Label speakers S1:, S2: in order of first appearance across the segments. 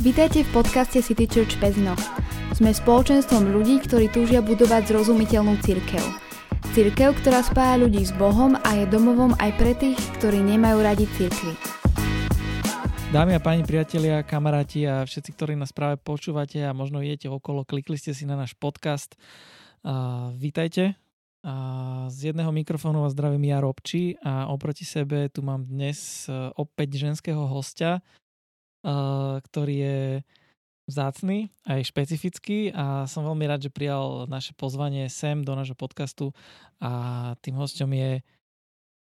S1: Vítajte v podcaste City Church Pezno. Sme spoločenstvom ľudí, ktorí túžia budovať zrozumiteľnú cirkev. Cirkev, ktorá spája ľudí s Bohom a je domovom aj pre tých, ktorí nemajú radi cirkvy.
S2: Dámy a páni, priatelia, kamaráti a všetci, ktorí nás práve počúvate a možno idete okolo, klikli ste si na náš podcast. Uh, vítajte. Uh, z jedného mikrofónu vás zdravím ja Robči a oproti sebe tu mám dnes uh, opäť ženského hostia, ktorý je vzácný aj špecifický a som veľmi rád, že prijal naše pozvanie sem do nášho podcastu a tým hostom je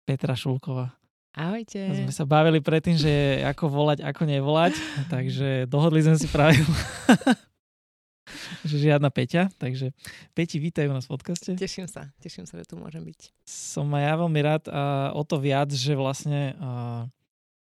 S2: Petra Šulková.
S3: Ahojte.
S2: Sme sa bavili predtým, že ako volať, ako nevolať, takže dohodli sme si pravidlo. že žiadna Peťa, takže Peti, vítajú nás v podcaste.
S3: Teším sa, teším sa, že tu môžem byť.
S2: Som aj ja veľmi rád a o to viac, že vlastne uh,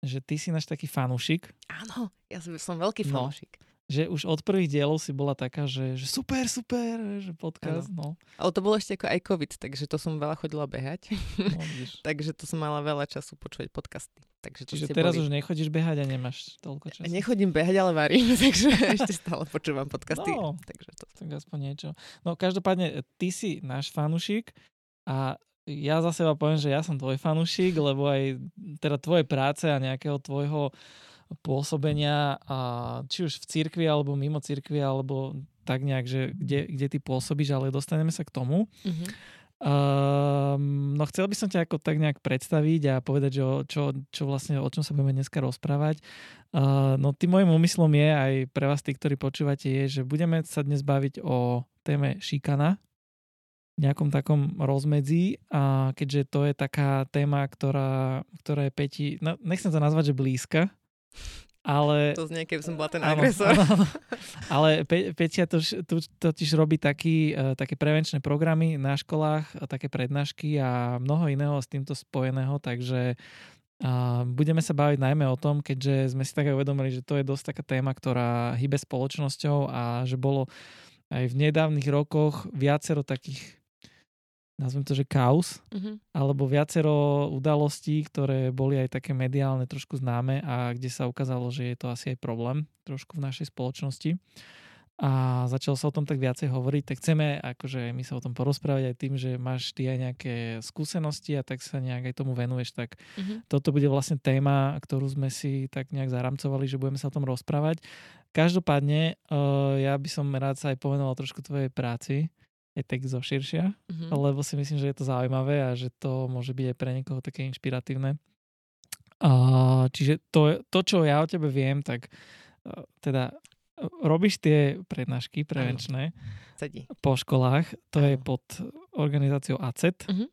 S2: že ty si náš taký fanúšik.
S3: Áno, ja som veľký fanúšik. No
S2: že už od prvých dielov si bola taká, že, že super, super, že podcast, ano. no.
S3: Ale to bolo ešte ako aj COVID, takže to som veľa chodila behať. No, takže to som mala veľa času počúvať podcasty. Takže
S2: Čiže teraz boli... už nechodíš behať a nemáš toľko času.
S3: Nechodím behať, ale varím, takže ešte stále počúvam podcasty.
S2: No,
S3: takže to...
S2: tak aspoň niečo. No každopádne, ty si náš fanúšik a ja za seba poviem, že ja som tvoj fanúšik, lebo aj teda tvoje práce a nejakého tvojho pôsobenia, a či už v cirkvi, alebo mimo cirkvi, alebo tak nejak, že kde, kde ty pôsobíš, ale dostaneme sa k tomu. Mm-hmm. Um, no chcel by som ťa ako tak nejak predstaviť a povedať, že o, čo, čo vlastne, o čom sa budeme dneska rozprávať. Uh, no tým môjim úmyslom je, aj pre vás tí, ktorí počúvate, je, že budeme sa dnes baviť o téme šikana, nejakom takom rozmedzi a keďže to je taká téma, ktorá, ktorá je Peti, no, nechcem sa nazvať, že blízka, ale...
S3: To znie, keby som bola ten agresor.
S2: Áno, áno. Ale Pe- Petia to, to, totiž robí taký, uh, také prevenčné programy na školách, také prednášky a mnoho iného s týmto spojeného, takže uh, budeme sa baviť najmä o tom, keďže sme si tak aj uvedomili, že to je dosť taká téma, ktorá hýbe spoločnosťou a že bolo aj v nedávnych rokoch viacero takých nazvem to, že kaos, uh-huh. alebo viacero udalostí, ktoré boli aj také mediálne trošku známe a kde sa ukázalo, že je to asi aj problém trošku v našej spoločnosti. A začalo sa o tom tak viacej hovoriť, tak chceme akože my sa o tom porozprávať aj tým, že máš ty aj nejaké skúsenosti a tak sa nejak aj tomu venuješ, tak uh-huh. toto bude vlastne téma, ktorú sme si tak nejak zaramcovali, že budeme sa o tom rozprávať. Každopádne, uh, ja by som rád sa aj povenoval trošku tvojej práci, aj tak zo širšia, mm-hmm. lebo si myslím, že je to zaujímavé a že to môže byť aj pre niekoho také inšpiratívne. Čiže to, to, čo ja o tebe viem, tak uh, teda robíš tie prednášky prevenčné
S3: Sedí.
S2: po školách, to ano. je pod organizáciou ACET uh-huh.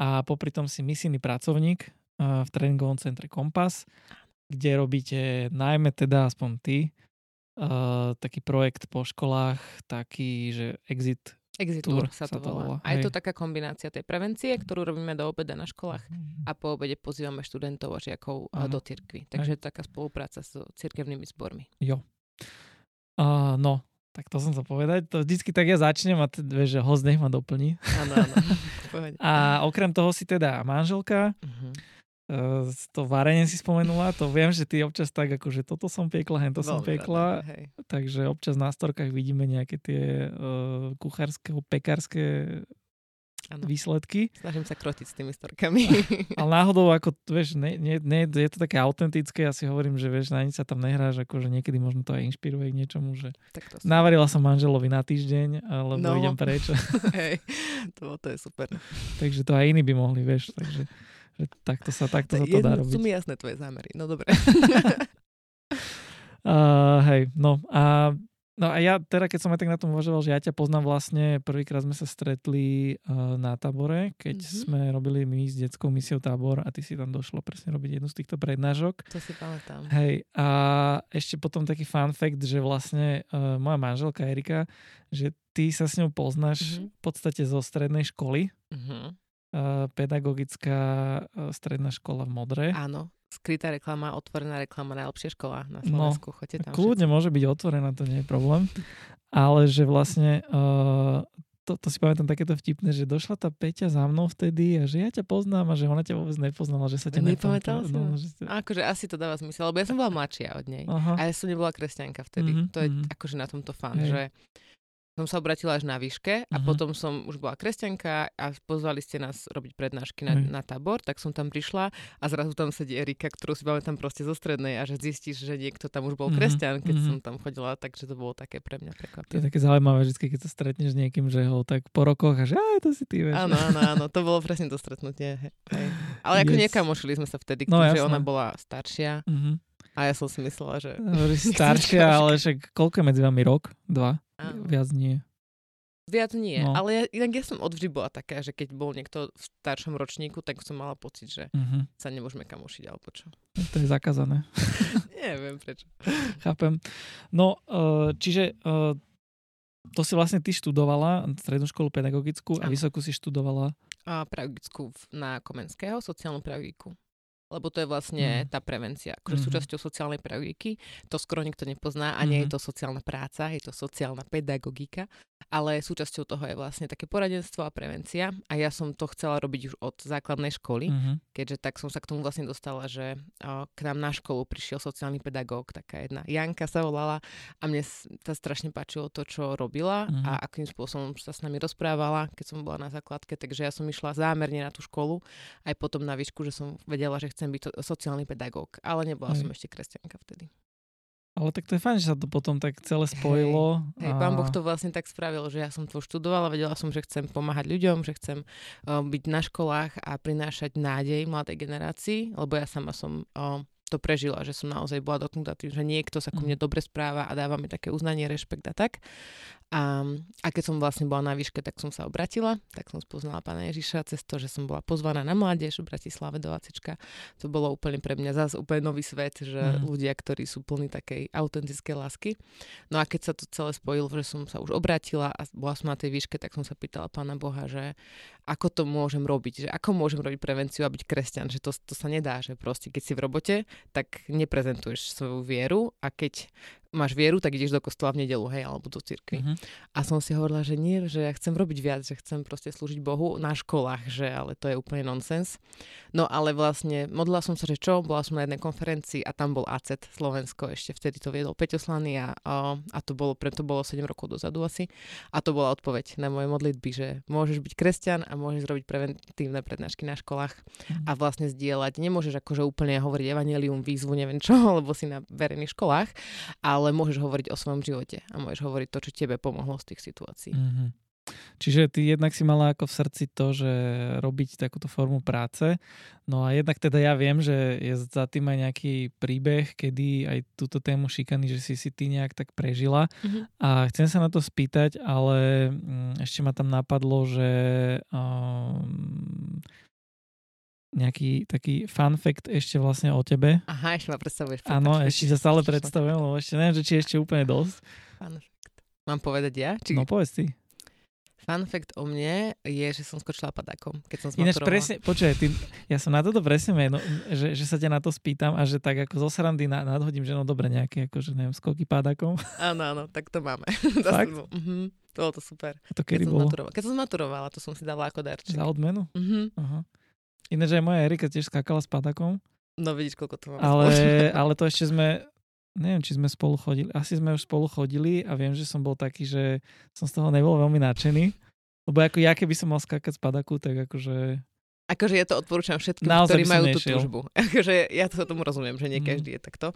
S2: a popri tom si misijný pracovník uh, v tréningovom centre Kompas, kde robíte najmä teda aspoň ty uh, taký projekt po školách, taký, že exit
S3: Exit Tour sa to, sa to volá. volá. A je to taká kombinácia tej prevencie, ktorú robíme do obeda na školách mhm. a po obede pozývame študentov a žiakov ano. do cirkvy. Takže to taká spolupráca s cirkevnými zbormi.
S2: Jo. Uh, no, tak to som sa povedať. To vždycky tak ja začnem a teda, že host nech ma doplní.
S3: Áno, áno.
S2: a okrem toho si teda manželka. Uh-huh Uh, to varenie si spomenula, to viem, že ty občas tak že toto som piekla, hento som piekla, hej. takže občas na storkách vidíme nejaké tie uh, kuchárske, pekárske ano. výsledky.
S3: Snažím sa krotiť s tými storkami.
S2: Ale náhodou, ako, vieš, nie, nie, nie, je to také autentické, ja si hovorím, že vieš, na nič sa tam nehráš, že niekedy možno to aj inšpiruje k niečomu, že navarila som manželovi na týždeň, lebo no. idem preč.
S3: Hej, to, to je super.
S2: takže to aj iní by mohli, vieš, takže že takto sa, takto sa to dá robiť.
S3: Sú mi jasné tvoje zámery, no dobre.
S2: uh, hej, no a No a ja teda, keď som aj tak na tom uvažoval, že ja ťa poznám vlastne, prvýkrát sme sa stretli uh, na tábore, keď mm-hmm. sme robili my s detskou misiou tábor a ty si tam došlo presne robiť jednu z týchto prednášok.
S3: To si pamätám.
S2: Hej, a ešte potom taký fun fact, že vlastne uh, moja manželka Erika, že ty sa s ňou poznáš mm-hmm. v podstate zo strednej školy. Mm-hmm pedagogická stredná škola v Modre.
S3: Áno, skrytá reklama, otvorená reklama, najlepšia škola na no, Slovensku. No,
S2: tam kľudne všetci. môže byť otvorená, to nie je problém. Ale že vlastne uh, to, to si pamätám takéto vtipné, že došla tá Peťa za mnou vtedy a že ja ťa poznám a že ona ťa vôbec nepoznala, že sa ťa
S3: nepamätala. No, že... Akože asi to dáva zmysel, lebo ja som bola mladšia od nej. Aha. A ja som nebola kresťanka vtedy. Mm-hmm, to je mm-hmm. akože na tomto fan, Hej. že som sa obratila až na výške a uh-huh. potom som už bola kresťanka a pozvali ste nás robiť prednášky na, uh-huh. na tábor, tak som tam prišla a zrazu tam sedí Erika, ktorú si tam proste zo strednej a že zistíš, že niekto tam už bol uh-huh. kresťan, keď uh-huh. som tam chodila, takže to bolo také pre mňa prekvapivé.
S2: To je také zaujímavé vždy, keď sa stretneš s niekým, že ho tak po rokoch a že aj to si ty, vieš.
S3: Áno, áno, áno, to bolo presne to stretnutie. Hej. Ale ako yes. nekamošili sme sa vtedy, no, že ona bola staršia. Uh-huh. A ja som si myslela, že...
S2: Staršia, ale však koľko je medzi vami rok? Dva? Áno. Viac nie.
S3: Viac nie, no. ale ja, inak ja som odvždy bola taká, že keď bol niekto v staršom ročníku, tak som mala pocit, že uh-huh. sa nemôžeme kamošiť, alebo čo.
S2: To je zakázané.
S3: Neviem prečo.
S2: Chápem. No, uh, čiže uh, to si vlastne ty študovala, strednú školu pedagogickú a vysokú si študovala?
S3: A pedagogickú na Komenského, sociálnu pedagogiku lebo to je vlastne mm. tá prevencia, akože mm-hmm. súčasťou sociálnej pedagogiky. To skoro nikto nepozná a nie mm-hmm. je to sociálna práca, je to sociálna pedagogika, ale súčasťou toho je vlastne také poradenstvo a prevencia a ja som to chcela robiť už od základnej školy, mm-hmm. keďže tak som sa k tomu vlastne dostala, že o, k nám na školu prišiel sociálny pedagóg, taká jedna Janka sa volala a mne sa strašne páčilo to, čo robila mm-hmm. a akým spôsobom sa s nami rozprávala, keď som bola na základke, takže ja som išla zámerne na tú školu, aj potom na výšku, že som vedela, že chcem byť to, sociálny pedagóg, ale nebola Hej. som ešte kresťanka vtedy.
S2: Ale tak to je fajn, že sa to potom tak celé spojilo.
S3: Hej, hej a... pán Boh to vlastne tak spravil, že ja som to študovala, vedela som, že chcem pomáhať ľuďom, že chcem uh, byť na školách a prinášať nádej mladej generácii, lebo ja sama som uh, to prežila, že som naozaj bola dotknutá tým, že niekto sa ku mne mhm. dobre správa a dáva mi také uznanie, rešpekt a tak. A, a keď som vlastne bola na výške, tak som sa obratila, tak som spoznala pána Ježiša cez to, že som bola pozvaná na mládež v Bratislave do Vacečka. To bolo úplne pre mňa zase úplne nový svet, že mm. ľudia, ktorí sú plní takej autentickej lásky. No a keď sa to celé spojilo, že som sa už obratila a bola som na tej výške, tak som sa pýtala pána Boha, že ako to môžem robiť, že ako môžem robiť prevenciu a byť kresťan, že to, to sa nedá, že proste keď si v robote, tak neprezentuješ svoju vieru a keď máš vieru, tak ideš do kostola v nedelu, hej, alebo do cirkvi. Uh-huh. A som si hovorila, že nie, že ja chcem robiť viac, že chcem proste slúžiť Bohu na školách, že ale to je úplne nonsens. No ale vlastne modlila som sa, že čo, bola som na jednej konferencii a tam bol ACET Slovensko, ešte vtedy to viedol Peťoslany a, a, a to bolo, preto bolo 7 rokov dozadu asi. A to bola odpoveď na moje modlitby, že môžeš byť kresťan a môžeš robiť preventívne prednášky na školách uh-huh. a vlastne zdieľať. Nemôžeš akože úplne hovoriť evanelium, výzvu, neviem čo, lebo si na verejných školách, ale ale môžeš hovoriť o svojom živote a môžeš hovoriť to, čo tebe pomohlo z tých situácií. Mm-hmm.
S2: Čiže ty jednak si mala ako v srdci to, že robiť takúto formu práce. No a jednak teda ja viem, že je za tým aj nejaký príbeh, kedy aj túto tému šikany, že si si ty nejak tak prežila. Mm-hmm. A chcem sa na to spýtať, ale mm, ešte ma tam napadlo, že um, nejaký taký fun fact ešte vlastne o tebe.
S3: Aha, ešte ma predstavuješ.
S2: Áno, ešte sa stále predstavujem, lebo ešte neviem, že či ešte úplne dosť.
S3: Fun fact. Mám povedať ja?
S2: Či... No povedz ty.
S3: Fun fact o mne je, že som skočila padákom, keď som Ináč
S2: presne, počuaj, ty, ja som na toto presne meno, že, že sa ťa na to spýtam a že tak ako zo srandy na, nadhodím, že no dobre, nejaké že neviem, skoky padákom.
S3: Áno, áno, tak to máme.
S2: Fakt?
S3: uh-huh. To bolo to super.
S2: A to kedy keď bolo?
S3: Som keď som zmaturovala, to som si dala ako darček.
S2: Za odmenu?
S3: Uh-huh.
S2: Uh-huh. Ináč aj moja Erika tiež skákala s padakom.
S3: No vidíš, koľko to máme
S2: ale, ale to ešte sme, neviem, či sme spolu chodili. Asi sme už spolu chodili a viem, že som bol taký, že som z toho nebol veľmi nadšený. Lebo ako ja, keby som mal skákať z padaku, tak akože...
S3: Akože ja to odporúčam všetkým, Naozaj ktorí majú tú túžbu. Akože ja to tomu rozumiem, že nie mhm. každý je takto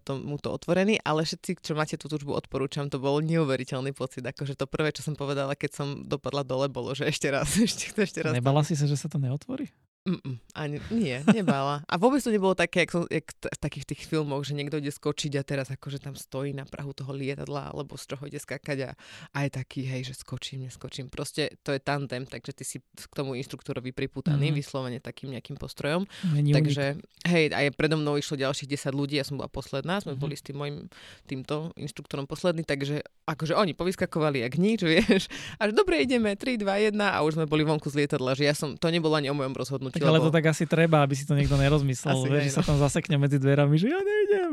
S3: tomu to otvorený, ale všetci, čo máte tú túžbu, odporúčam. To bol neuveriteľný pocit. Akože to prvé, čo som povedala, keď som dopadla dole, bolo, že ešte raz, ešte, ešte raz.
S2: Nebala si sa, že sa to neotvorí?
S3: Mm-mm, ani, nie, nebala. A vôbec to nebolo také, jak, som, jak t- v takých tých filmoch, že niekto ide skočiť a teraz akože tam stojí na prahu toho lietadla, alebo z čoho ide skakať a, a je taký, hej, že skočím, neskočím. Proste to je tandem, takže ty si k tomu inštruktorovi priputaný, mm-hmm. vyslovene takým nejakým postrojom.
S2: Není
S3: takže, unik. hej, aj predo mnou išlo ďalších 10 ľudí, ja som bola posledná, sme mm-hmm. boli s tým môjim týmto inštruktorom poslední, takže akože oni povyskakovali jak nič, vieš. Až dobre ideme, 3, 2, 1 a už sme boli vonku z lietadla, že ja som, to nebolo ani o mojom rozhodnutí
S2: Tak ale to tak asi treba, aby si to niekto nerozmyslel,
S3: Asi
S2: že sa tam zasekne medzi dverami, že ja nejdem.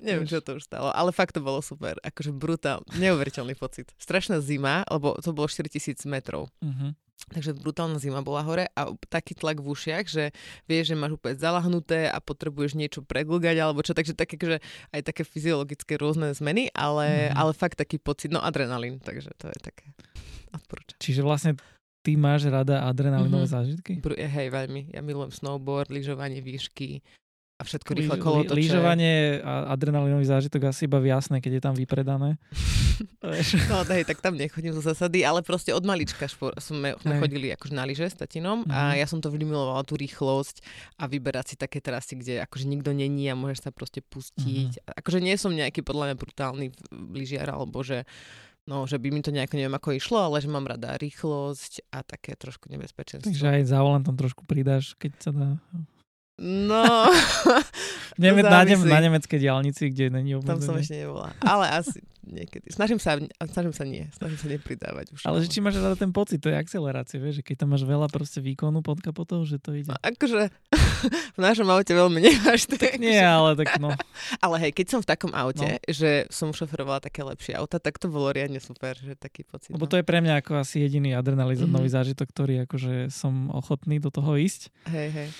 S3: Neviem, čo to už stalo, ale fakt to bolo super. Akože brutál, neuveriteľný pocit. Strašná zima, lebo to bolo 4000 metrov.
S2: Uh-huh.
S3: Takže brutálna zima bola hore a taký tlak v ušiach, že vieš, že máš úplne zalahnuté a potrebuješ niečo preglgať alebo čo, takže také, že aj také fyziologické rôzne zmeny, ale,
S2: Mhm.
S3: ale fakt taký pocit, no adrenalín, takže to je také odporúčam.
S2: Čiže vlastne ty máš rada adrenalinové
S3: Mhm.
S2: zážitky?
S3: Br- hej, veľmi. Ja milujem snowboard, lyžovanie, výšky a všetko rýchle
S2: Lyž-
S3: kolotoče.
S2: Lyžovanie a adrenalinový zážitok asi iba v jasné, keď je tam vypredané.
S3: No hej, tak tam nechodím zo zasady, ale proste od malička špor, sme, sme
S2: Hej.
S3: chodili akože na lyže s tatinom a
S2: Mhm.
S3: ja som to vždy milovala, tú rýchlosť a vyberať si také trasy, kde akože nikto není a môžeš sa proste pustiť.
S2: Mhm.
S3: Akože nie som nejaký podľa mňa brutálny lyžiar, alebo že No, že by mi to nejako neviem ako išlo, ale že mám rada rýchlosť a také trošku nebezpečenstvo.
S2: Takže aj za volantom trošku pridáš, keď sa dá.
S3: No,
S2: Neme, na, ne, na nemeckej diálnici, kde není
S3: tam som
S2: obmedzenie.
S3: ešte nebola. Ale asi niekedy. Snažím sa, snažím sa nie. Snažím sa nepridávať už.
S2: Ale že či máš rada ten pocit tej akcelerácie, vieš, že keď tam máš veľa proste výkonu pod kapotou, že to ide.
S3: No, akože v našom aute veľmi nemáš. Tak
S2: Nie, ale tak no.
S3: Ale hej, keď som v takom aute, no. že som šoferovala také lepšie auta, tak to bolo riadne super, že taký pocit.
S2: Lebo
S3: no.
S2: to je pre mňa ako asi jediný adrenalinový
S3: Mhm.
S2: zážitok, ktorý akože som ochotný do toho ísť.
S3: Hej, hej.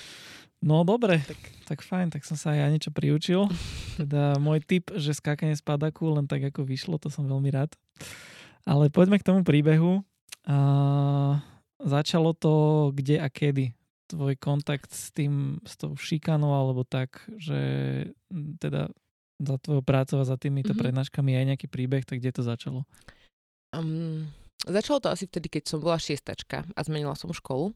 S2: No dobre,
S3: Tak.
S2: tak fajn, tak som sa aj ja niečo priučil. Teda môj tip, že skákanie z padaku len tak ako vyšlo, to som veľmi rád. Ale poďme k tomu príbehu. A začalo to kde a kedy? Tvoj kontakt s tým, s tou šikanou, alebo tak, že teda za tvojou prácou a za týmito
S3: Mhm.
S2: prednáškami je aj nejaký príbeh, tak kde to začalo?
S3: Um, začalo to asi vtedy, keď som bola šiestačka a zmenila som školu.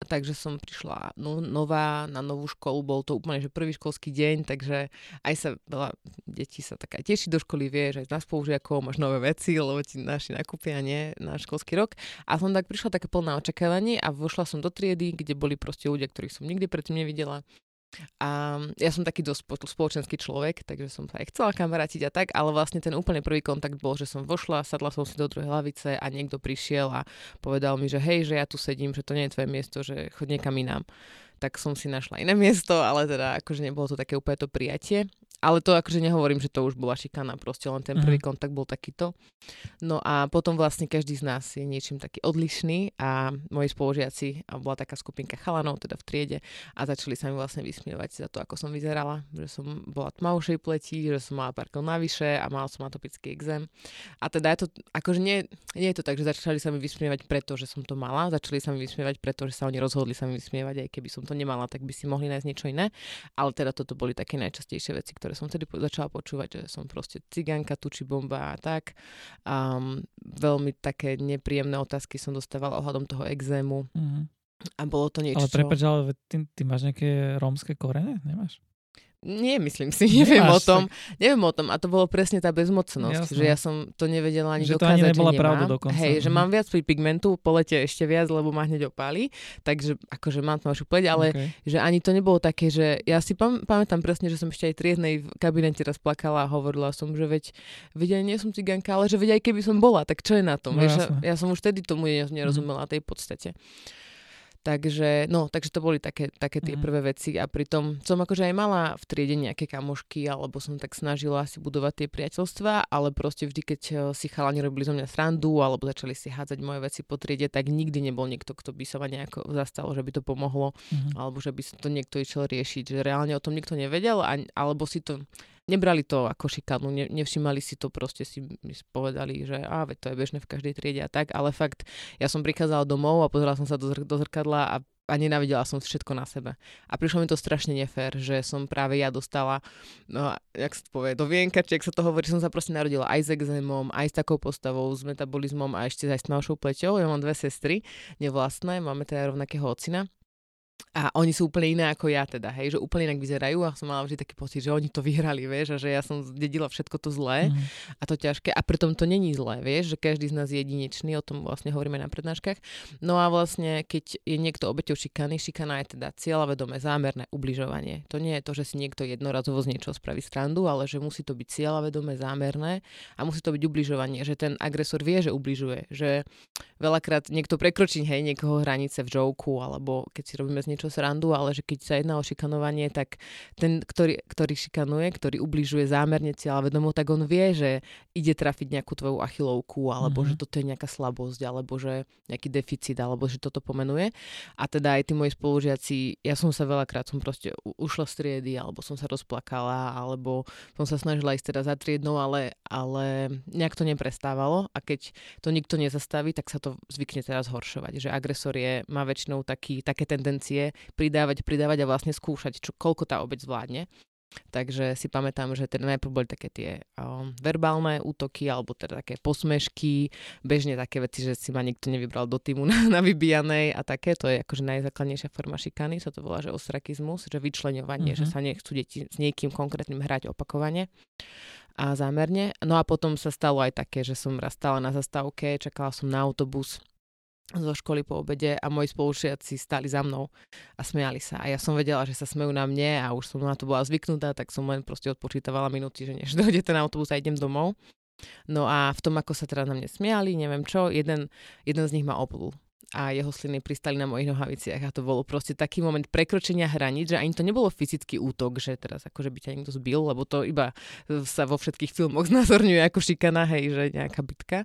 S3: Takže som prišla no, nová na novú školu, bol to úplne že prvý školský deň, takže aj sa veľa detí sa tak aj teší do školy, vieš, aj z nás spolužiakov, máš nové veci, lebo ti naši nakúpia, nie, na školský rok. A som tak prišla také plná očakávaní a vošla som do triedy, kde boli proste ľudia, ktorých som nikdy predtým nevidela. A ja som taký dosť spo- spoločenský človek, takže som sa aj chcela kamarátiť a tak, ale vlastne ten úplne prvý kontakt bol, že som vošla, sadla som si do druhej lavice a niekto prišiel a povedal mi, že hej, že ja tu sedím, že to nie je tvoje miesto, že chod niekam inám. Tak som si našla iné miesto, ale teda akože nebolo to také úplne to prijatie. Ale to akože nehovorím, že to už bola šikana, proste len ten prvý kontakt bol takýto. No a potom vlastne každý z nás je niečím taký odlišný a moji spolužiaci, a bola taká skupinka chalanov teda v triede a začali sa mi vlastne vysmievať za to, ako som vyzerala, že som bola tmavšej pleti, že som mala pár kil navyše a mala som atopický exém. A teda je to, akože nie, nie je to tak, že začali sa mi vysmievať preto, že som to mala, začali sa mi vysmievať preto, že sa oni rozhodli sa mi vysmievať, aj keby som to nemala, tak by si mohli nájsť niečo iné. Ale teda toto boli také najčastejšie veci, ktoré som vtedy po- začala počúvať, že som proste cigánka, tuči bomba a tak. Um, veľmi také nepríjemné otázky som dostávala ohľadom toho exému
S2: Mhm.
S3: a bolo to niečo,
S2: Ale prepáč, ale ty, ty máš nejaké rómske korene? Nemáš?
S3: Nie, myslím si, neviem
S2: Nemáš,
S3: o tom. Neviem o tom a to bolo presne tá bezmocnosť,
S2: Jasné.
S3: že ja som to nevedela ani
S2: Že to
S3: dokázať,
S2: ani nebola
S3: že
S2: pravda dokonca.
S3: Hej, že
S2: Mhm.
S3: mám viac pigmentu, po lete ešte viac, lebo ma hneď opáli, takže akože mám tmavšiu pleť, ale
S2: Okay.
S3: že ani to nebolo také, že ja si pam- pamätám presne, že som ešte aj triednej v kabinete raz plakala a hovorila som, že veď, veď aj nie som cigánka, ale že veď aj keby som bola, tak čo je na tom?
S2: No
S3: Vieš.
S2: Mhm.
S3: ja som už vtedy tomu ne- nerozumela tej podstate. Takže, no, takže to boli také, také tie
S2: Mhm.
S3: prvé veci a pritom som akože aj mala v triede nejaké kamošky, alebo som tak snažila si budovať tie priateľstva, ale proste vždy, keď eh, si chalani robili zo mňa srandu, alebo začali si hádzať moje veci po triede, tak nikdy nebol niekto, kto by sa ma nejako zastal, že by to pomohlo,
S2: Mhm.
S3: alebo že by to niekto išiel riešiť, že reálne o tom nikto nevedel, a, alebo si to nebrali to ako šikanu, ne, nevšimali si to, proste si mi povedali, že á, veď to je bežné v každej triede a tak, ale fakt, ja som prichádzala domov a pozerala som sa do, zr- do zrkadla a a nenávidela som všetko na sebe. A prišlo mi to strašne nefér, že som práve ja dostala, no, jak sa to povie, do vienka, či jak sa to hovorí, som sa proste narodila aj s exémom, aj s takou postavou, s metabolizmom a ešte aj s tmavšou pleťou. Ja mám dve sestry, nevlastné, máme teda rovnakého ocina. A oni sú úplne iné ako ja teda, hej, že úplne inak vyzerajú a som mala vždy taký pocit, že oni to vyhrali, vieš, a že ja som dedila všetko to zlé
S2: Mhm.
S3: a to ťažké a pritom to není zlé, vieš, že každý z nás je jedinečný, o tom vlastne hovoríme na prednáškach. No a vlastne, keď je niekto obeťou šikany, šikana je teda cieľavedomé zámerné ubližovanie. To nie je to, že si niekto jednorazovo z niečoho spraví strandu, ale že musí to byť cieľavedomé zámerné a musí to byť ubližovanie, že ten agresor vie, že ubližuje, že veľakrát niekto prekročí hej, niekoho hranice v joku, alebo keď si robíme z niečo srandu, ale že keď sa jedná o šikanovanie, tak ten, ktorý, ktorý šikanuje, ktorý ubližuje zámerne cieľa vedomo, tak on vie, že ide trafiť nejakú tvoju achilovku, alebo mm-hmm. že toto je nejaká slabosť, alebo že nejaký deficit, alebo že toto pomenuje. A teda aj tí moji spolužiaci, ja som sa veľakrát som proste ušla z triedy, alebo som sa rozplakala, alebo som sa snažila ísť teda za triednou, ale, ale nejak to neprestávalo a keď to nikto nezastaví, tak sa to zvykne teraz zhoršovať. Že agresor je, má väčšinou taký, také tendencie pridávať, pridávať a vlastne skúšať, čo, koľko tá obec zvládne. Takže si pamätám, že teda najprv boli také tie um, verbálne útoky alebo teda také posmešky, bežne také veci, že si ma nikto nevybral do týmu na, na vybijanej a také, to je akože najzákladnejšia forma šikany, sa to volá, že ostrakizmus, že vyčleňovanie, mm-hmm. že sa nechcú deti s niekým konkrétnym hrať opakovane a zámerne. No a potom sa stalo aj také, že som raz stála na zastávke, čakala som na autobus zo školy po obede a moji spolužiaci stáli za mnou a smiali sa. A ja som vedela, že sa smejú na mne a už som na to bola zvyknutá, tak som len proste odpočítavala minúty, že než dojde ten autobus a idem domov. No a v tom, ako sa teda na mne smiali, neviem čo, jeden, jeden z nich ma oplul a jeho sliny pristali na mojich nohaviciach a to bolo proste taký moment prekročenia hraníc, že ani to nebolo fyzický útok, že teraz akože by ťa niekto zbil, lebo to iba sa vo všetkých filmoch znázorňuje ako šikana, hej, že nejaká bitka,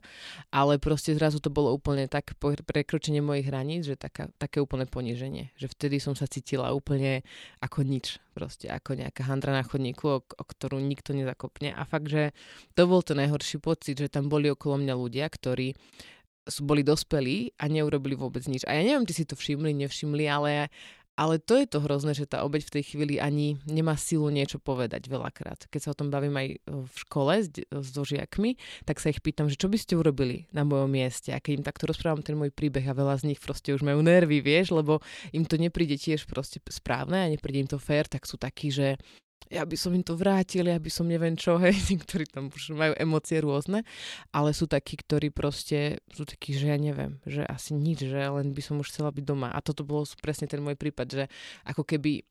S3: ale proste zrazu to bolo úplne tak prekročenie mojich hraníc, že taká, také úplne poníženie, že vtedy som sa cítila úplne ako nič, proste ako nejaká handra na chodníku, o, o ktorú nikto nezakopne. A fakt, že to bol ten najhorší pocit, že tam boli okolo mňa ľudia, ktorí sú boli dospelí a neurobili vôbec nič. A ja neviem, či si to všimli, nevšimli, ale, ale to je to hrozné, že tá obeď v tej chvíli ani nemá silu niečo povedať veľakrát. Keď sa o tom bavím aj v škole s, s dožiakmi, tak sa ich pýtam, že čo by ste urobili na mojom mieste. A keď im takto rozprávam ten môj príbeh a veľa z nich proste už majú nervy, vieš, lebo im to nepríde tiež proste správne a nepríde im to fér, tak sú takí, že ja by som im to vrátil, ja by som neviem čo, hej, niektorí tam už majú emócie rôzne, ale sú takí, ktorí proste sú takí, že ja neviem, že asi nič, že len by som už chcela byť doma. A toto bol presne ten môj prípad, že ako keby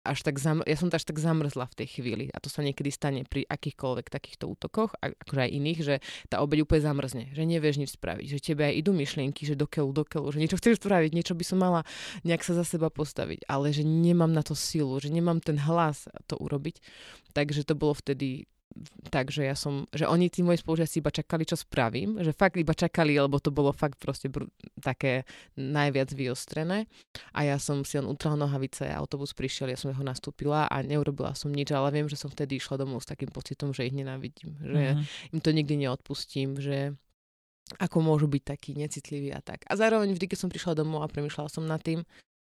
S3: až tak zamr- ja som až tak zamrzla v tej chvíli a to sa niekedy stane pri akýchkoľvek takýchto útokoch, akože aj iných, že tá obeď úplne zamrzne, že nevieš nič spraviť, že tebe aj idú myšlienky, že dokeľu, dokeľu, že niečo chceš spraviť, niečo by som mala nejak sa za seba postaviť, ale že nemám na to silu, že nemám ten hlas to urobiť. Takže to bolo vtedy takže ja som, že oni tí moji spolužiaci iba čakali, čo spravím, že fakt iba čakali, lebo to bolo fakt proste br- také najviac vyostrené a ja som si len utrala nohavice a autobus prišiel, ja som ho nastúpila a neurobila som nič, ale viem, že som vtedy išla domov s takým pocitom, že ich nenávidím, že mm-hmm. im to nikdy neodpustím, že ako môžu byť takí necitliví a tak. A zároveň vždy, keď som prišla domov a premyšľala som nad tým,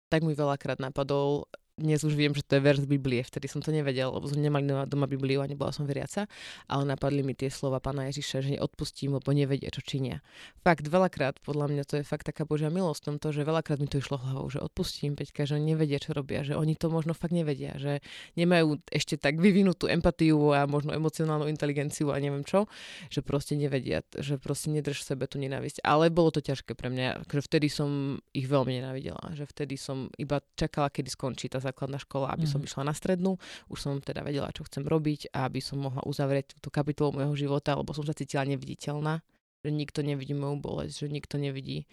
S3: tak mi veľakrát napadol dnes už viem, že to je verš Biblie, vtedy som to nevedel, lebo sme nemali doma Bibliu a nebola som veriaca, ale napadli mi tie slova pána Ježiša, že odpustím, lebo nevedia, čo činia. Fakt, veľakrát, podľa mňa to je fakt taká Božia milosť tom to, že veľakrát mi to išlo hlavou, že odpustím, Peťka, že nevedia, čo robia, že oni to možno fakt nevedia, že nemajú ešte tak vyvinutú empatiu a možno emocionálnu inteligenciu a neviem čo, že proste nevedia, že proste nedrž v sebe tú nenávisť. Ale bolo to ťažké pre mňa, že vtedy som ich veľmi nenávidela, že vtedy som iba čakala, kedy skončí tá základná škola, aby mm. som mhm. išla na strednú. Už som teda vedela, čo chcem robiť a aby som mohla uzavrieť túto kapitolu môjho života, lebo som sa cítila neviditeľná, že nikto nevidí moju bolesť, že nikto nevidí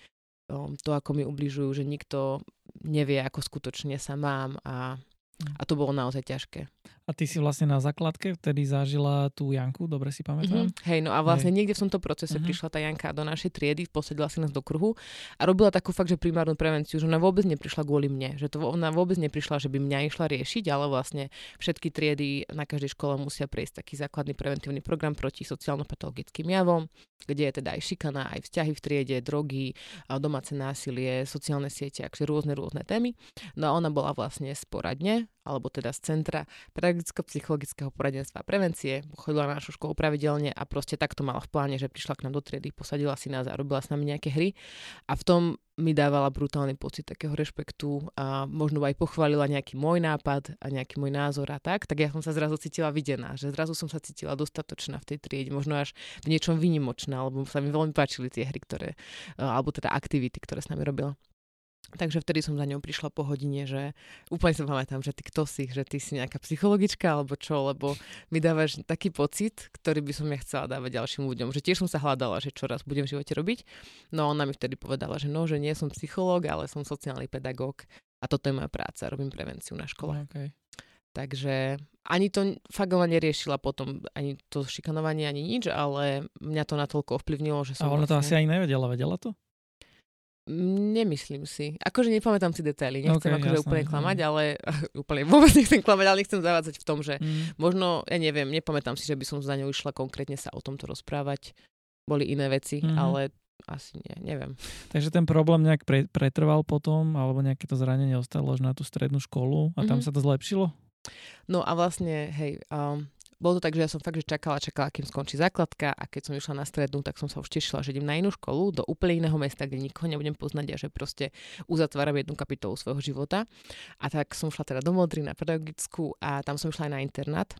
S3: um, to, ako mi ubližujú, že nikto nevie, ako skutočne sa mám a, mhm. a to bolo naozaj ťažké.
S2: A ty si vlastne na základke vtedy zažila tú Janku, dobre si pamätám?
S3: Mm-hmm. Hej, no a vlastne Hej. niekde v tomto procese mm-hmm. prišla tá Janka do našej triedy, posadila si nás do kruhu a robila takú fakt, že primárnu prevenciu, že ona vôbec neprišla kvôli mne, že to ona vôbec neprišla, že by mňa išla riešiť, ale vlastne všetky triedy na každej škole musia prejsť taký základný preventívny program proti sociálno-patologickým javom, kde je teda aj šikana, aj vzťahy v triede, drogy, domáce násilie, sociálne siete, akože rôzne rôzne témy. No a ona bola vlastne sporadne, alebo teda z centra pedagogicko-psychologického poradenstva a prevencie. Chodila na našu školu pravidelne a proste takto mala v pláne, že prišla k nám do triedy, posadila si nás a robila s nami nejaké hry. A v tom mi dávala brutálny pocit takého rešpektu a možno aj pochválila nejaký môj nápad a nejaký môj názor a tak, tak ja som sa zrazu cítila videná, že zrazu som sa cítila dostatočná v tej triede, možno až v niečom výnimočná, lebo sa mi veľmi páčili tie hry, ktoré, alebo teda aktivity, ktoré s nami robila. Takže vtedy som za ňou prišla po hodine, že úplne sa pamätám, že ty kto si, že ty si nejaká psychologička alebo čo, lebo mi dávaš taký pocit, ktorý by som ja chcela dávať ďalším ľuďom. Že tiež som sa hľadala, že čo raz budem v živote robiť. No ona mi vtedy povedala, že no, že nie som psychológ, ale som sociálny pedagóg A toto je moja práca, robím prevenciu na škole.
S2: Okay.
S3: Takže ani to fakt ona neriešila potom, ani to šikanovanie, ani nič, ale mňa to natoľko ovplyvnilo, že som...
S2: A ona vlastne... to asi ani nevedela, vedela to?
S3: Nemyslím si. Akože nepamätám si detaily, nechcem okay, akože jasné, úplne klamať, mm. ale úplne vôbec nechcem klamať, ale nechcem zavádzať v tom, že mm. možno, ja neviem, nepamätám si, že by som za ňou išla konkrétne sa o tomto rozprávať. Boli iné veci, mm. ale asi nie, neviem.
S2: Takže ten problém nejak pre, pretrval potom, alebo nejaké to zranenie ostalo až na tú strednú školu a tam mm-hmm. sa to zlepšilo?
S3: No a vlastne, hej, um, bolo to tak, že ja som fakt, že čakala, čakala, kým skončí základka a keď som išla na strednú, tak som sa už tešila, že idem na inú školu, do úplne iného mesta, kde nikoho nebudem poznať a že proste uzatváram jednu kapitolu svojho života. A tak som šla teda do Modry na pedagogickú a tam som išla aj na internát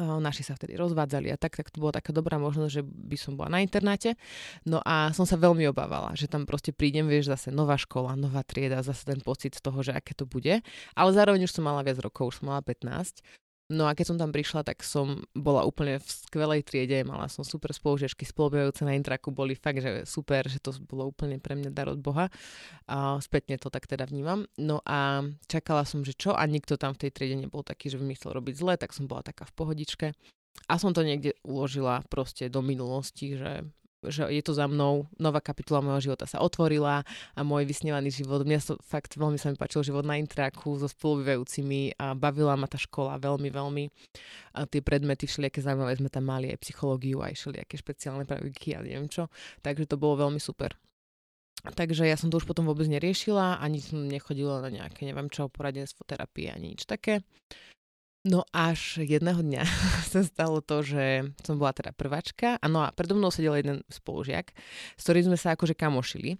S3: naši sa vtedy rozvádzali a tak, tak to bola taká dobrá možnosť, že by som bola na internáte. No a som sa veľmi obávala, že tam proste prídem, vieš, zase nová škola, nová trieda, zase ten pocit toho, že aké to bude. Ale zároveň už som mala viac rokov, už som mala 15 No a keď som tam prišla, tak som bola úplne v skvelej triede, mala som super spolužiačky, spolubujúce na intraku boli fakt, že super, že to bolo úplne pre mňa dar od Boha. A spätne to tak teda vnímam. No a čakala som, že čo a nikto tam v tej triede nebol taký, že by mi chcel robiť zle, tak som bola taká v pohodičke. A som to niekde uložila proste do minulosti, že že je to za mnou, nová kapitola môjho života sa otvorila a môj vysnívaný život, mňa to fakt veľmi sa mi páčil život na intraku so spolubývajúcimi a bavila ma tá škola veľmi, veľmi. A tie predmety všelijaké zaujímavé sme tam mali, aj psychológiu, aj všelijaké špeciálne praviky a neviem čo. Takže to bolo veľmi super. Takže ja som to už potom vôbec neriešila, ani som nechodila na nejaké, neviem čo, poradenstvo, terapie, ani nič také. No až jedného dňa sa stalo to, že som bola teda prváčka. Áno a predo mnou sedel jeden spolužiak, s ktorým sme sa akože kamošili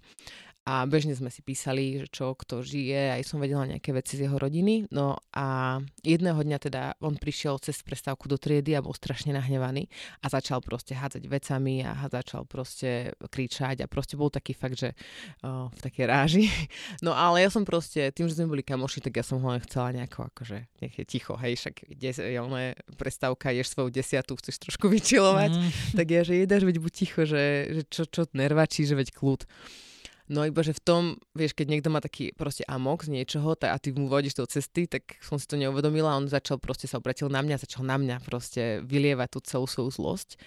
S3: a bežne sme si písali, že čo kto žije, aj som vedela nejaké veci z jeho rodiny. No a jedného dňa teda on prišiel cez prestávku do triedy a bol strašne nahnevaný a začal proste hádzať vecami a začal proste kričať a proste bol taký fakt, že uh, v takej ráži. No ale ja som proste, tým, že sme boli kamoši, tak ja som ho len chcela nejako akože, nech je ticho, hej, však des, je ona prestávka, ješ svoju desiatu, chceš trošku vyčilovať, mm. tak ja, že jedáš, veď buď ticho, že, že čo, čo nervačí, že veď kľud. No iba, že v tom, vieš, keď niekto má taký proste amok z niečoho tak, a ty mu vodíš do cesty, tak som si to neuvedomila a on začal proste sa obratil na mňa, začal na mňa proste vylievať tú celú svoju zlosť.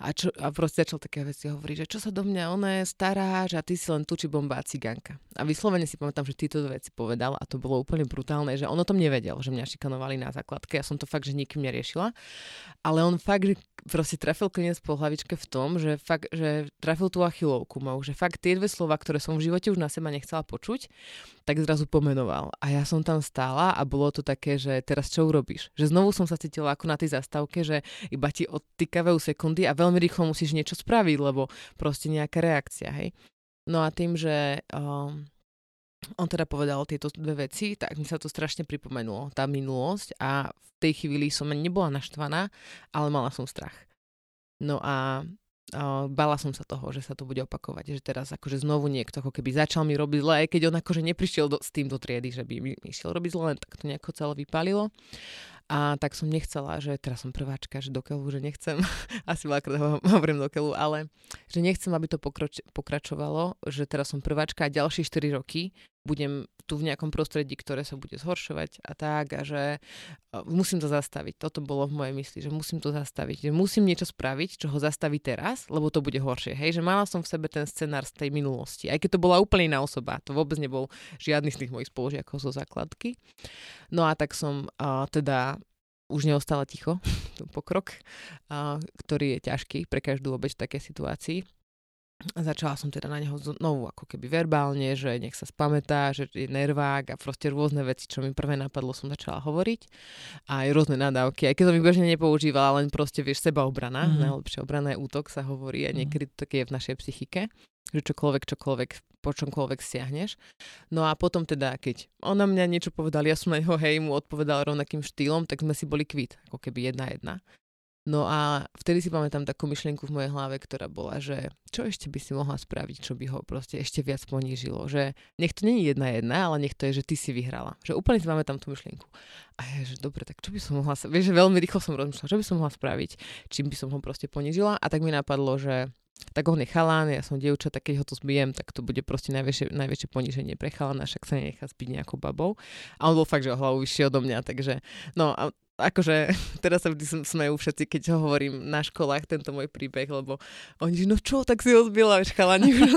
S3: A, čo, a proste začal také veci hovoriť, že čo sa do mňa ona staráš a ty si len tuči bomba a cigánka. A vyslovene si pamätám, že tieto veci povedal a to bolo úplne brutálne, že on o tom nevedel, že mňa šikanovali na základke, ja som to fakt, že nikým neriešila, ale on fakt, že proste trafil klinec po hlavičke v tom, že fakt, že trafil tú achilovku mou, že fakt tie dve slova, ktoré som v živote už na seba nechcela počuť, tak zrazu pomenoval. A ja som tam stála a bolo to také, že teraz čo urobíš? Že znovu som sa cítila ako na tej zastávke, že iba ti odtýkavajú sekundy a veľmi rýchlo musíš niečo spraviť, lebo proste nejaká reakcia, hej. No a tým, že um, on teda povedal tieto dve veci, tak mi sa to strašne pripomenulo, tá minulosť a v tej chvíli som nebola naštvaná, ale mala som strach. No a bala som sa toho, že sa to bude opakovať, že teraz akože znovu niekto ako keby začal mi robiť zle, aj keď on akože neprišiel do, s tým do triedy, že by mi išiel robiť zle, len tak to nejako celé vypálilo. A tak som nechcela, že teraz som prváčka, že do že nechcem, asi veľakrát hovorím do ale že nechcem, aby to pokroč, pokračovalo, že teraz som prváčka a ďalšie 4 roky budem tu v nejakom prostredí, ktoré sa bude zhoršovať a tak a že musím to zastaviť. Toto bolo v mojej mysli, že musím to zastaviť, že musím niečo spraviť, čo ho zastaví teraz, lebo to bude horšie. Hej, že mala som v sebe ten scenár z tej minulosti, aj keď to bola úplne iná osoba, to vôbec nebol žiadny z tých mojich spolužiakov zo základky. No a tak som uh, teda už neostala ticho, pokrok, uh, ktorý je ťažký pre každú obeď v takej situácii. A začala som teda na neho znovu ako keby verbálne, že nech sa spamätá, že je nervák a proste rôzne veci, čo mi prvé napadlo, som začala hovoriť. A aj rôzne nadávky, aj keď som ich bežne nepoužívala, len proste vieš, sebaobrana, mm-hmm. najlepšia obrana je útok, sa hovorí a mhm. niekedy to také je v našej psychike že čokoľvek, čokoľvek, po čomkoľvek stiahneš. No a potom teda, keď ona mňa niečo povedal, ja som na neho hej mu odpovedal rovnakým štýlom, tak sme si boli kvít, ako keby jedna jedna. No a vtedy si pamätám takú myšlienku v mojej hlave, ktorá bola, že čo ešte by si mohla spraviť, čo by ho proste ešte viac ponížilo. Že nech to není jedna jedna, ale nech to je, že ty si vyhrala. Že úplne si pamätám tú myšlienku. A ja, že dobre, tak čo by som mohla, vieš, že veľmi rýchlo som rozmýšľala, čo by som mohla spraviť, čím by som ho proste ponížila. A tak mi napadlo, že tak on je chalán, ja som dievča, tak keď ho to zbijem, tak to bude proste najväčšie, najväčšie poníženie pre chalana, však sa nenechá zbiť nejakou babou. A on bol fakt, že o hlavu vyššie odo mňa, takže no a akože teraz sa vždy smejú všetci, keď ho hovorím na školách, tento môj príbeh, lebo oni, že no čo, tak si ho zbila, už chalani už,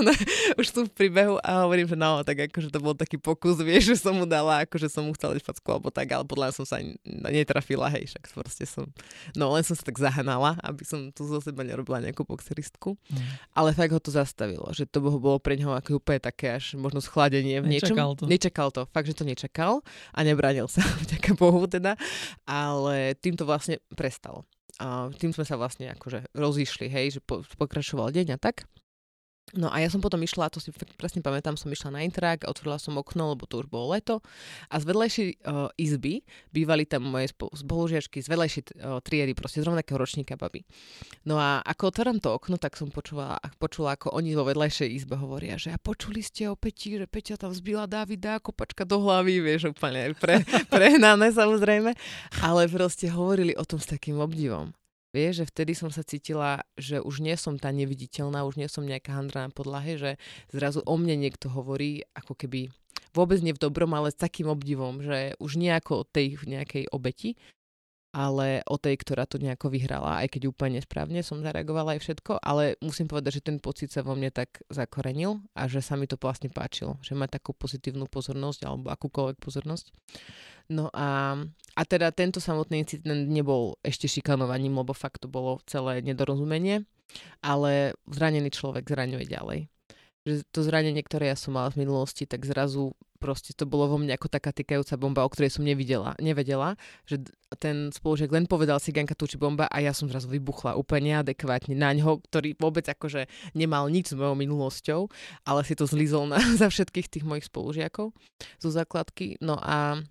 S3: už sú v príbehu a hovorím, že no, tak akože to bol taký pokus, vieš, že som mu dala, akože som mu chcela dať facku alebo tak, ale podľa mňa som sa netrafila, hej, však proste som, no len som sa tak zahanala, aby som tu zo seba nerobila nejakú boxeristku, mm. ale fakt ho to zastavilo, že to bolo pre neho ako úplne také až možno schladenie v niečom.
S2: Nečakal to.
S3: Nečakal to, fakt, že to nečakal a nebranil sa, vďaka Bohu teda, a ale tým to vlastne prestalo. A tým sme sa vlastne akože rozišli, hej, že po, pokračoval deň a tak. No a ja som potom išla, to si presne pamätám, som išla na intrak, otvorila som okno, lebo to už bolo leto a z vedlejšej uh, izby bývali tam moje spolužiačky z vedlejšej uh, triedy, proste z rovnakého ročníka baby. No a ako otváram to okno, tak som počula, počula, ako oni vo vedlejšej izbe hovoria, že a počuli ste o Peti, že Peťa tam zbila Davida, kopačka do hlavy, vieš, úplne pre, prehnané samozrejme, ale proste hovorili o tom s takým obdivom. Vieš, že vtedy som sa cítila, že už nie som tá neviditeľná, už nie som nejaká handra na podlahe, že zrazu o mne niekto hovorí ako keby vôbec nie v dobrom, ale s takým obdivom, že už nejako o tej nejakej obeti, ale o tej, ktorá to nejako vyhrala, aj keď úplne nesprávne som zareagovala aj všetko, ale musím povedať, že ten pocit sa vo mne tak zakorenil a že sa mi to vlastne páčilo, že má takú pozitívnu pozornosť alebo akúkoľvek pozornosť. No a, a teda tento samotný incident nebol ešte šikanovaním, lebo fakt to bolo celé nedorozumenie, ale zranený človek zraňuje ďalej. Že to zranenie, ktoré ja som mala v minulosti, tak zrazu proste to bolo vo mne ako taká tykajúca bomba, o ktorej som nevidela, nevedela, že ten spolužiak len povedal si Ganka tuči bomba a ja som zrazu vybuchla úplne neadekvátne na ňo, ktorý vôbec akože nemal nič s mojou minulosťou, ale si to zlizol na, za všetkých tých mojich spolužiakov zo základky. No a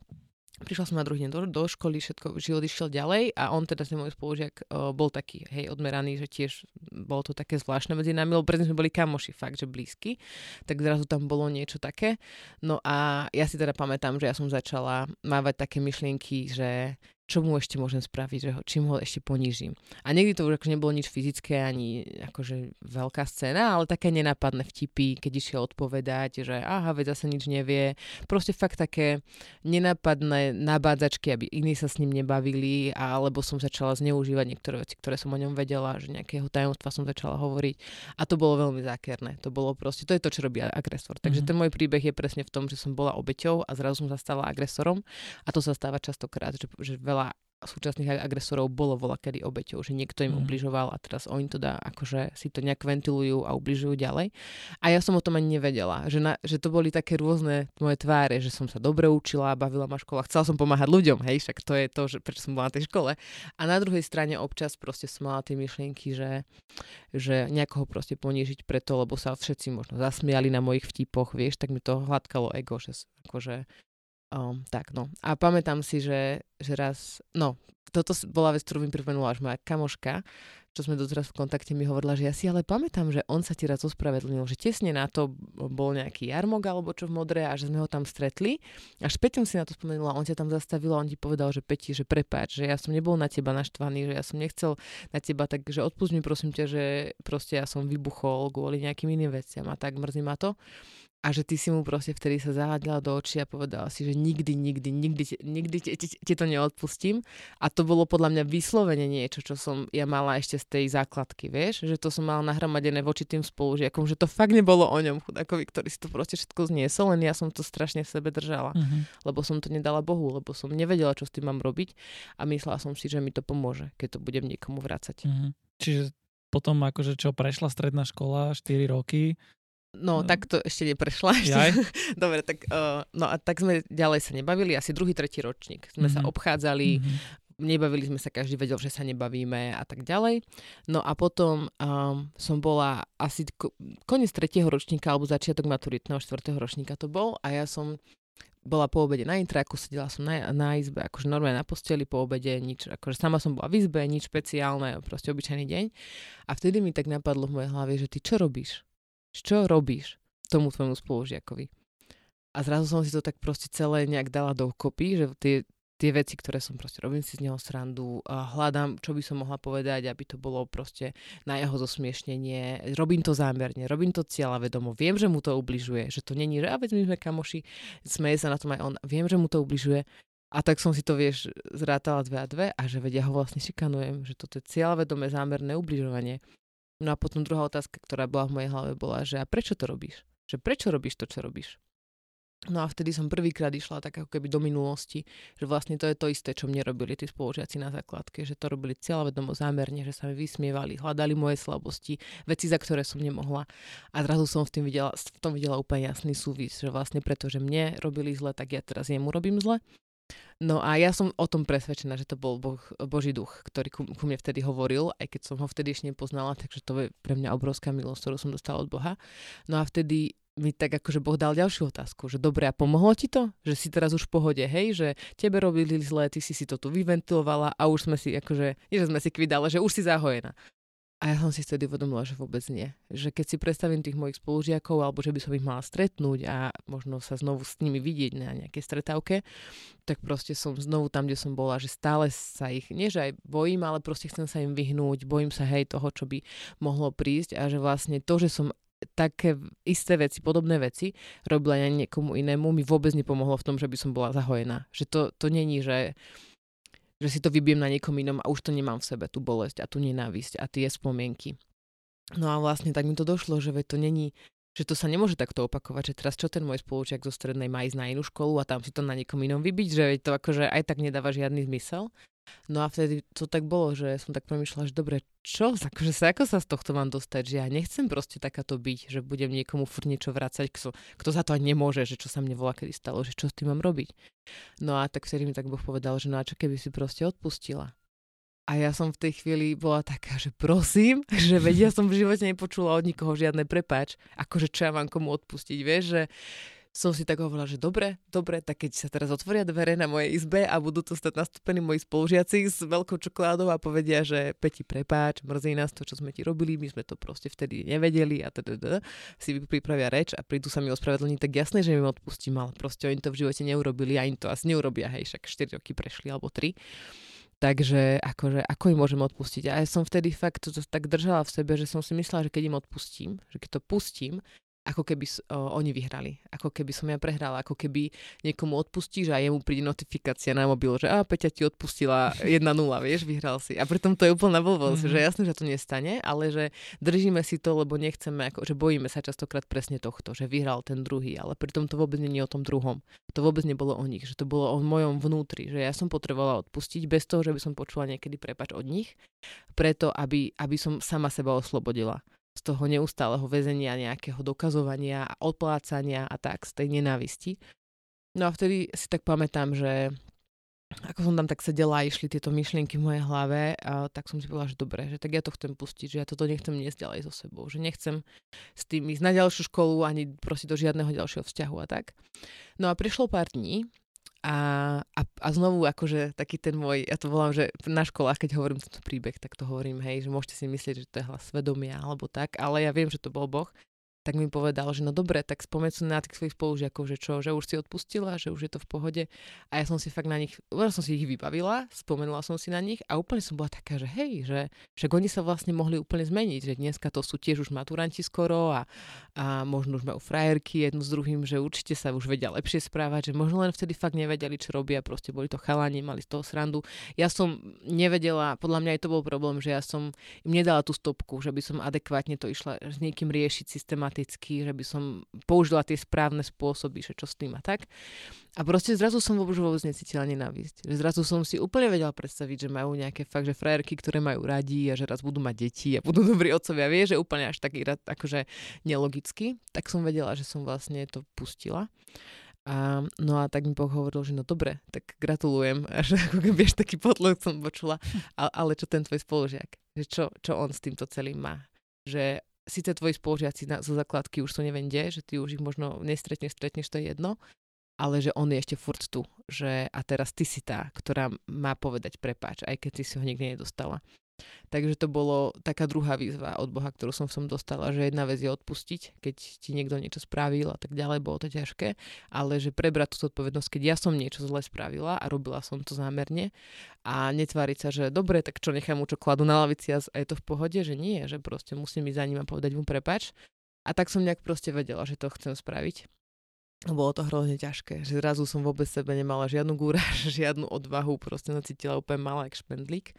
S3: Prišla som na druhý deň do, do školy, všetko, život išiel ďalej a on teda, ten môj spolužiak, uh, bol taký, hej, odmeraný, že tiež bolo to také zvláštne medzi nami, lebo predtým sme boli kamoši, fakt, že blízky, tak zrazu tam bolo niečo také. No a ja si teda pamätám, že ja som začala mávať také myšlienky, že čo mu ešte môžem spraviť, že ho, čím ho ešte ponížim. A niekdy to už akože nebolo nič fyzické, ani akože veľká scéna, ale také nenápadné vtipy, keď išiel odpovedať, že aha, veď zase nič nevie. Proste fakt také nenápadné nabádzačky, aby iní sa s ním nebavili, alebo som začala zneužívať niektoré veci, ktoré som o ňom vedela, že nejakého tajomstva som začala hovoriť. A to bolo veľmi zákerné. To bolo proste, to je to, čo robí agresor. Takže mm-hmm. ten môj príbeh je presne v tom, že som bola obeťou a zrazu som sa stala agresorom. A to sa stáva častokrát, že, že veľa veľa súčasných agresorov bolo vola kedy obeťou, že niekto im mm. ubližoval a teraz oni to dá, akože si to nejak ventilujú a ubližujú ďalej. A ja som o tom ani nevedela, že, na, že to boli také rôzne moje tváre, že som sa dobre učila, bavila ma škola, chcela som pomáhať ľuďom, hej, však to je to, že prečo som bola na tej škole. A na druhej strane občas proste som mala tie myšlienky, že, že nejakoho proste ponížiť preto, lebo sa všetci možno zasmiali na mojich vtipoch, vieš, tak mi to hladkalo ego, že akože Um, tak no. A pamätám si, že, že raz, no, toto bola vec, ktorú mi pripomenula až moja kamoška, čo sme doteraz v kontakte, mi hovorila, že ja si ale pamätám, že on sa ti raz ospravedlnil, že tesne na to bol nejaký jarmok alebo čo v modre a že sme ho tam stretli. A späťom si na to spomenula, on ťa tam zastavil a on ti povedal, že Peti, že prepáč, že ja som nebol na teba naštvaný, že ja som nechcel na teba, tak že odpust mi prosím ťa, že proste ja som vybuchol kvôli nejakým iným veciam a tak mrzí ma to a že ty si mu proste vtedy sa zahľadila do očí a povedala si, že nikdy, nikdy, nikdy, nikdy ti, ti, ti to neodpustím. A to bolo podľa mňa vyslovene niečo, čo som ja mala ešte z tej základky, vieš, že to som mala nahromadené voči tým spolužiakom, že to fakt nebolo o ňom chudakovi, ktorý si to proste všetko zniesol, len ja som to strašne v sebe držala, mm-hmm. lebo som to nedala Bohu, lebo som nevedela, čo s tým mám robiť a myslela som si, že mi to pomôže, keď to budem niekomu vrácať.
S2: Mm-hmm. Čiže potom akože čo prešla stredná škola, 4 roky,
S3: No, no, tak to ešte neprešla. Ešte. Dobre, tak, uh, no a tak sme ďalej sa nebavili, asi druhý, tretí ročník. Sme mm-hmm. sa obchádzali, mm-hmm. nebavili sme sa, každý vedel, že sa nebavíme a tak ďalej. No a potom um, som bola asi ko- koniec tretieho ročníka alebo začiatok maturitného štvrtého ročníka to bol a ja som bola po obede na intraku, sedela som na, na izbe, akože normálne na posteli po obede, nič, akože sama som bola v izbe, nič špeciálne, proste obyčajný deň. A vtedy mi tak napadlo v mojej hlave, že ty čo robíš? Čo robíš tomu tvojmu spolužiakovi. A zrazu som si to tak proste celé nejak dala dokopy, že tie, tie veci, ktoré som proste robím si z neho srandu, hľadám, čo by som mohla povedať, aby to bolo proste na jeho zosmiešnenie. Robím to zámerne, robím to cieľa vedomo. Viem, že mu to ubližuje, že to není, že a veď my sme kamoši, smeje sa na tom aj on. Viem, že mu to ubližuje. A tak som si to, vieš, zrátala dve a dve a že vedia ho vlastne šikanujem, že toto je cieľavedomé zámerné ubližovanie. No a potom druhá otázka, ktorá bola v mojej hlave, bola, že a prečo to robíš? Že prečo robíš to, čo robíš? No a vtedy som prvýkrát išla tak ako keby do minulosti, že vlastne to je to isté, čo mne robili tí spolužiaci na základke, že to robili cieľavedomo zámerne, že sa mi vysmievali, hľadali moje slabosti, veci, za ktoré som nemohla. A zrazu som v tom videla, v tom videla úplne jasný súvis, že vlastne preto, že mne robili zle, tak ja teraz jemu robím zle. No a ja som o tom presvedčená, že to bol boh, Boží duch, ktorý ku, ku mne vtedy hovoril, aj keď som ho vtedy ešte nepoznala, takže to je pre mňa obrovská milosť, ktorú som dostala od Boha. No a vtedy mi tak akože Boh dal ďalšiu otázku, že dobre, a pomohlo ti to? Že si teraz už v pohode, hej, že tebe robili zle, ty si si to tu vyventilovala a už sme si akože, nie že sme si kvydali, že už si zahojená. A ja som si vtedy uvedomila, že vôbec nie. Že keď si predstavím tých mojich spolužiakov, alebo že by som ich mala stretnúť a možno sa znovu s nimi vidieť na nejakej stretávke, tak proste som znovu tam, kde som bola, že stále sa ich, nie že aj bojím, ale proste chcem sa im vyhnúť, bojím sa hej toho, čo by mohlo prísť a že vlastne to, že som také isté veci, podobné veci robila ja niekomu inému, mi vôbec nepomohlo v tom, že by som bola zahojená. Že to, to není, že, že si to vybiem na niekom inom a už to nemám v sebe, tú bolesť a tú nenávisť a tie spomienky. No a vlastne tak mi to došlo, že to není, že to sa nemôže takto opakovať, že teraz čo ten môj spolučiak zo strednej má ísť na inú školu a tam si to na niekom inom vybiť, že to akože aj tak nedáva žiadny zmysel. No a vtedy to tak bolo, že som tak premyšľala, že dobre, čo, akože sa, ako sa z tohto mám dostať, že ja nechcem proste takáto byť, že budem niekomu furt niečo vrácať, kto, kto za to ani nemôže, že čo sa mne volá, kedy stalo, že čo s tým mám robiť. No a tak vtedy mi tak Boh povedal, že no a čo keby si proste odpustila. A ja som v tej chvíli bola taká, že prosím, že vedia som v živote nepočula od nikoho žiadne prepáč, akože čo ja mám komu odpustiť, vieš, že som si tak hovorila, že dobre, dobre, tak keď sa teraz otvoria dvere na mojej izbe a budú tu stať nastúpení moji spolužiaci s veľkou čokoládou a povedia, že Peti, prepáč, mrzí nás to, čo sme ti robili, my sme to proste vtedy nevedeli a teda si pripravia reč a prídu sa mi ospravedlniť, tak jasné, že mi odpustím, ale proste oni to v živote neurobili a im to asi neurobia, hej, však 4 roky prešli alebo 3. Takže akože, ako im môžem odpustiť? A ja som vtedy fakt to, to tak držala v sebe, že som si myslela, že keď im odpustím, že keď to pustím, ako keby o, oni vyhrali, ako keby som ja prehrala, ako keby niekomu odpustíš a jemu príde notifikácia na mobil, že a Peťa ti odpustila 1-0, vieš, vyhral si. A pritom to je úplná blbosť, mm-hmm. že jasné, že to nestane, ale že držíme si to, lebo nechceme, ako, že bojíme sa častokrát presne tohto, že vyhral ten druhý, ale pritom to vôbec nie je o tom druhom. To vôbec nebolo o nich, že to bolo o mojom vnútri, že ja som potrebovala odpustiť bez toho, že by som počula niekedy prepač od nich, preto aby, aby som sama seba oslobodila z toho neustáleho väzenia, nejakého dokazovania a odplácania a tak, z tej nenávisti. No a vtedy si tak pamätám, že ako som tam tak sedela a išli tieto myšlienky v mojej hlave, a tak som si povedala, že dobre, že tak ja to chcem pustiť, že ja toto nechcem niesť ďalej so sebou, že nechcem s tým ísť na ďalšiu školu ani prosiť do žiadneho ďalšieho vzťahu a tak. No a prišlo pár dní a, a, a znovu akože taký ten môj, ja to volám, že na školách, keď hovorím tento príbeh, tak to hovorím, hej, že môžete si myslieť, že to je hlas svedomia alebo tak, ale ja viem, že to bol Boh tak mi povedal, že no dobre, tak spomeň si na tých svojich spolužiakov, že čo, že už si odpustila, že už je to v pohode. A ja som si fakt na nich, už som si ich vybavila, spomenula som si na nich a úplne som bola taká, že hej, že však oni sa vlastne mohli úplne zmeniť, že dneska to sú tiež už maturanti skoro a, a možno už majú frajerky jednu s druhým, že určite sa už vedia lepšie správať, že možno len vtedy fakt nevedeli, čo robia, proste boli to chalani, mali z toho srandu. Ja som nevedela, podľa mňa aj to bol problém, že ja som im nedala tú stopku, že by som adekvátne to išla s niekým riešiť systématicky systematicky, že by som použila tie správne spôsoby, že čo s tým a tak. A proste zrazu som vôbec, vôbec necítila nenávisť. Zrazu som si úplne vedela predstaviť, že majú nejaké fakt, že frajerky, ktoré majú radi a že raz budú mať deti a budú dobrí otcovia. Vie, že úplne až taký akože nelogicky. Tak som vedela, že som vlastne to pustila. A, no a tak mi Boh hovoril, že no dobre, tak gratulujem, že ako keby až taký potlok som počula, ale, ale čo ten tvoj spolužiak, že čo, čo on s týmto celým má, že síce tvoji spolužiaci na, zo základky už sú neviem kde, že ty už ich možno nestretneš, stretneš, to je jedno, ale že on je ešte furt tu. Že, a teraz ty si tá, ktorá má povedať prepáč, aj keď ty si ho nikdy nedostala. Takže to bolo taká druhá výzva od Boha, ktorú som som dostala, že jedna vec je odpustiť, keď ti niekto niečo spravil a tak ďalej, bolo to ťažké, ale že prebrať tú zodpovednosť, keď ja som niečo zle spravila a robila som to zámerne a netváriť sa, že dobre, tak čo nechám mu čo kladu na lavici a je to v pohode, že nie, že proste musím ísť za ním a povedať mu prepač. A tak som nejak proste vedela, že to chcem spraviť. Bolo to hrozne ťažké, že zrazu som vôbec sebe nemala žiadnu gúraž, žiadnu odvahu, proste cítila úplne malá jak špendlík.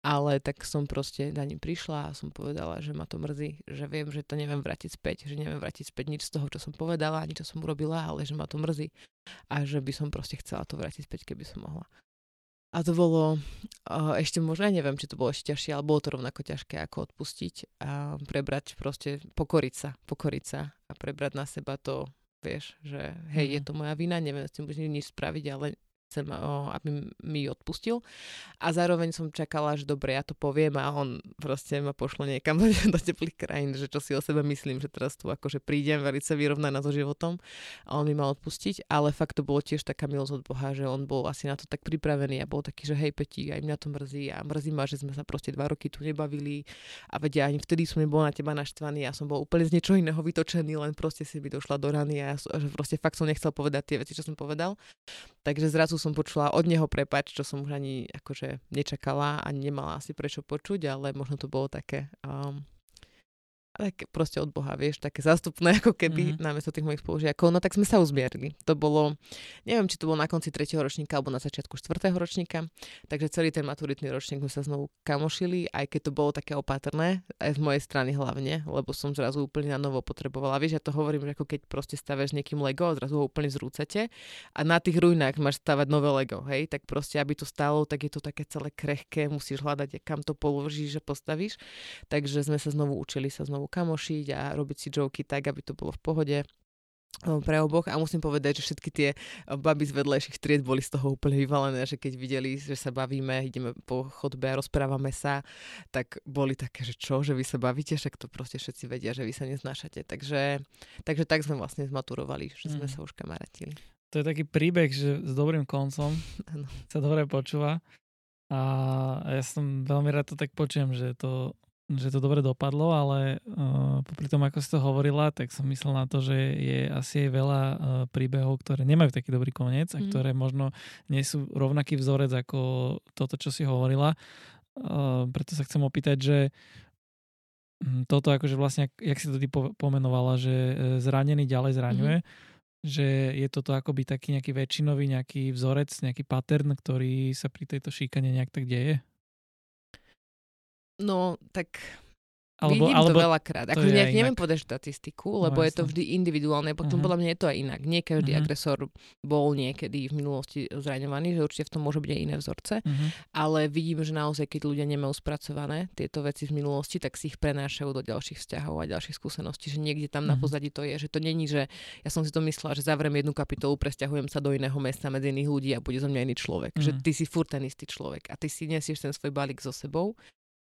S3: Ale tak som proste na ním prišla a som povedala, že ma to mrzí, že viem, že to neviem vrátiť späť, že neviem vrátiť späť nič z toho, čo som povedala, ani čo som urobila, ale že ma to mrzí a že by som proste chcela to vrátiť späť, keby som mohla. A to bolo uh, ešte možno, ja neviem, či to bolo ešte ťažšie, ale bolo to rovnako ťažké ako odpustiť a prebrať proste, pokoriť sa, pokoriť sa a prebrať na seba to, vieš, že hej, mm. je to moja vina, neviem s tým nič spraviť, ale chcem, aby mi odpustil. A zároveň som čakala, že dobre, ja to poviem a on proste ma pošlo niekam do teplých krajín, že čo si o sebe myslím, že teraz tu akože prídem veľmi sa vyrovnať so životom a on mi mal odpustiť, ale fakt to bolo tiež taká milosť od Boha, že on bol asi na to tak pripravený a bol taký, že hej Peti, aj mňa to mrzí a mrzí ma, že sme sa proste dva roky tu nebavili a vedia, ani vtedy som nebol na teba naštvaný, ja som bol úplne z niečoho iného vytočený, len proste si by došla do rany a ja, že proste fakt som nechcel povedať tie veci, čo som povedal. Takže zrazu som počula od neho prepač, čo som už ani akože nečakala, ani nemala asi prečo počuť, ale možno to bolo také um, proste od Boha, vieš, také zástupné ako keby mm-hmm. namiesto tých mojich spolužiakov. No tak sme sa uzmierili. To bolo, neviem, či to bolo na konci 3. ročníka alebo na začiatku 4. ročníka, takže celý ten maturitný ročník sme sa znovu kamošili, aj keď to bolo také opatrné, aj z mojej strany hlavne, lebo som zrazu úplne na novo potrebovala. Vieš, ja to hovorím, že ako keď proste staviaš niekým Lego a zrazu ho úplne zrúcate a na tých ruinách máš stavať nové Lego, hej, tak proste, aby to stálo, tak je to také celé krehké, musíš hľadať, kam to položíš a postavíš. Takže sme sa znovu učili sa znovu kamošiť a robiť si joky tak, aby to bolo v pohode pre oboch a musím povedať, že všetky tie baby z vedlejších tried boli z toho úplne vyvalené, že keď videli, že sa bavíme, ideme po chodbe a rozprávame sa, tak boli také, že čo, že vy sa bavíte, však to proste všetci vedia, že vy sa neznášate. Takže, takže tak sme vlastne zmaturovali, že sme mm. sa už kamarátili.
S2: To je taký príbeh, že s dobrým koncom sa dobre počúva a ja som veľmi rád to tak počujem, že to že to dobre dopadlo, ale uh, popri tom, ako si to hovorila, tak som myslel na to, že je asi aj veľa uh, príbehov, ktoré nemajú taký dobrý koniec a mm. ktoré možno nie sú rovnaký vzorec ako toto, čo si hovorila. Uh, preto sa chcem opýtať, že um, toto akože vlastne, jak si to ty pomenovala, že zranený ďalej zraňuje, mm-hmm. že je toto akoby taký nejaký väčšinový nejaký vzorec, nejaký pattern, ktorý sa pri tejto šíkane nejak tak deje?
S3: No, tak alebo, Vidím alebo to veľakrát. Ako ja neviem povedať štatistiku, no, lebo no, je to vždy individuálne. Potom uh-huh. podľa mňa je to aj inak. Nie každý uh-huh. agresor bol niekedy v minulosti zraňovaný, že určite v tom môže byť aj iné vzorce. Uh-huh. Ale vidím, že naozaj, keď ľudia nemajú spracované tieto veci z minulosti, tak si ich prenášajú do ďalších vzťahov a ďalších skúseností. Že niekde tam uh-huh. na pozadí to je. Že to není, že ja som si to myslela, že zavriem jednu kapitolu, presťahujem sa do iného mesta medzi iných ľudí a bude zo mňa iný človek. Uh-huh. Že ty si furt ten istý človek a ty si nesieš ten svoj balík so sebou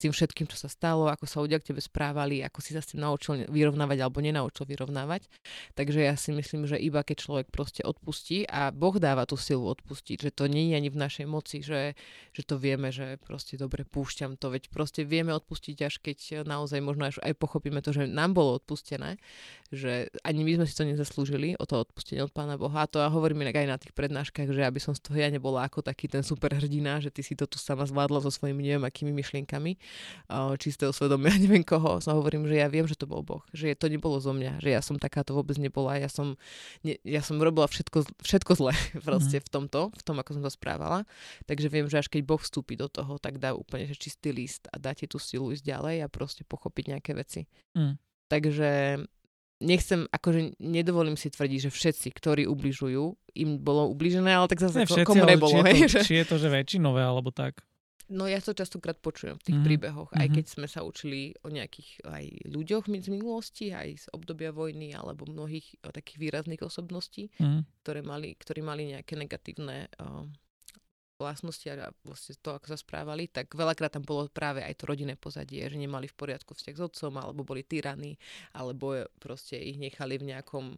S3: tým všetkým, čo sa stalo, ako sa ľudia k tebe správali, ako si sa s tým naučil vyrovnávať alebo nenaučil vyrovnávať. Takže ja si myslím, že iba keď človek proste odpustí a Boh dáva tú silu odpustiť, že to nie je ani v našej moci, že, že to vieme, že proste dobre púšťam to, veď proste vieme odpustiť až keď naozaj možno až aj pochopíme to, že nám bolo odpustené, že ani my sme si to nezaslúžili o to odpustenie od Pána Boha. A to ja hovorím inak aj na tých prednáškach, že aby som z toho ja nebola ako taký ten super hrdina, že ty si to tu sama zvládla so svojimi neviem akými myšlienkami, čistého svedomia, neviem koho. Som hovorím, že ja viem, že to bol Boh, že to nebolo zo mňa, že ja som takáto vôbec nebola, ja som, ne, ja som robila všetko, všetko zle proste mm. v tomto, v tom, ako som to správala. Takže viem, že až keď Boh vstúpi do toho, tak dá úplne že čistý list a dá ti tú silu ísť ďalej a proste pochopiť nejaké veci. Mm. Takže nechcem, akože nedovolím si tvrdiť, že všetci, ktorí ubližujú, im bolo ubližené, ale tak zase ne, všetci, komu nebolo.
S2: Či je, to, či je to, že väčšinové, alebo tak?
S3: No ja to častokrát počujem v tých mm. príbehoch, aj mm-hmm. keď sme sa učili o nejakých aj ľuďoch z minulosti, aj z obdobia vojny, alebo mnohých o takých výrazných osobností, mm. ktoré mali, ktorí mali nejaké negatívne uh, vlastnosti a vlastne to, ako sa správali, tak veľakrát tam bolo práve aj to rodinné pozadie, že nemali v poriadku vzťah s otcom, alebo boli tyraní, alebo proste ich nechali v nejakom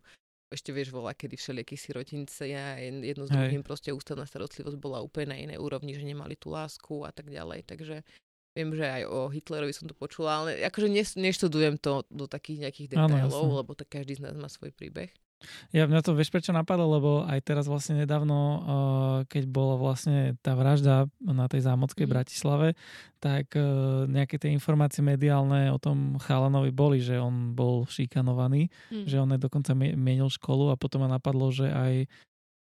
S3: ešte vieš, volá, kedy všelijakí sirotince a jedno z druhým proste ústavná starostlivosť bola úplne na inej úrovni, že nemali tú lásku a tak ďalej. Takže Viem, že aj o Hitlerovi som to počula, ale akože neštudujem to do takých nejakých detailov, lebo tak každý z nás má svoj príbeh.
S2: Ja mňa to vieš prečo napadlo, lebo aj teraz vlastne nedávno, uh, keď bola vlastne tá vražda na tej zámockej mm. Bratislave, tak uh, nejaké tie informácie mediálne o tom Chalanovi boli, že on bol šikanovaný, mm. že on aj dokonca menil školu a potom ma napadlo, že aj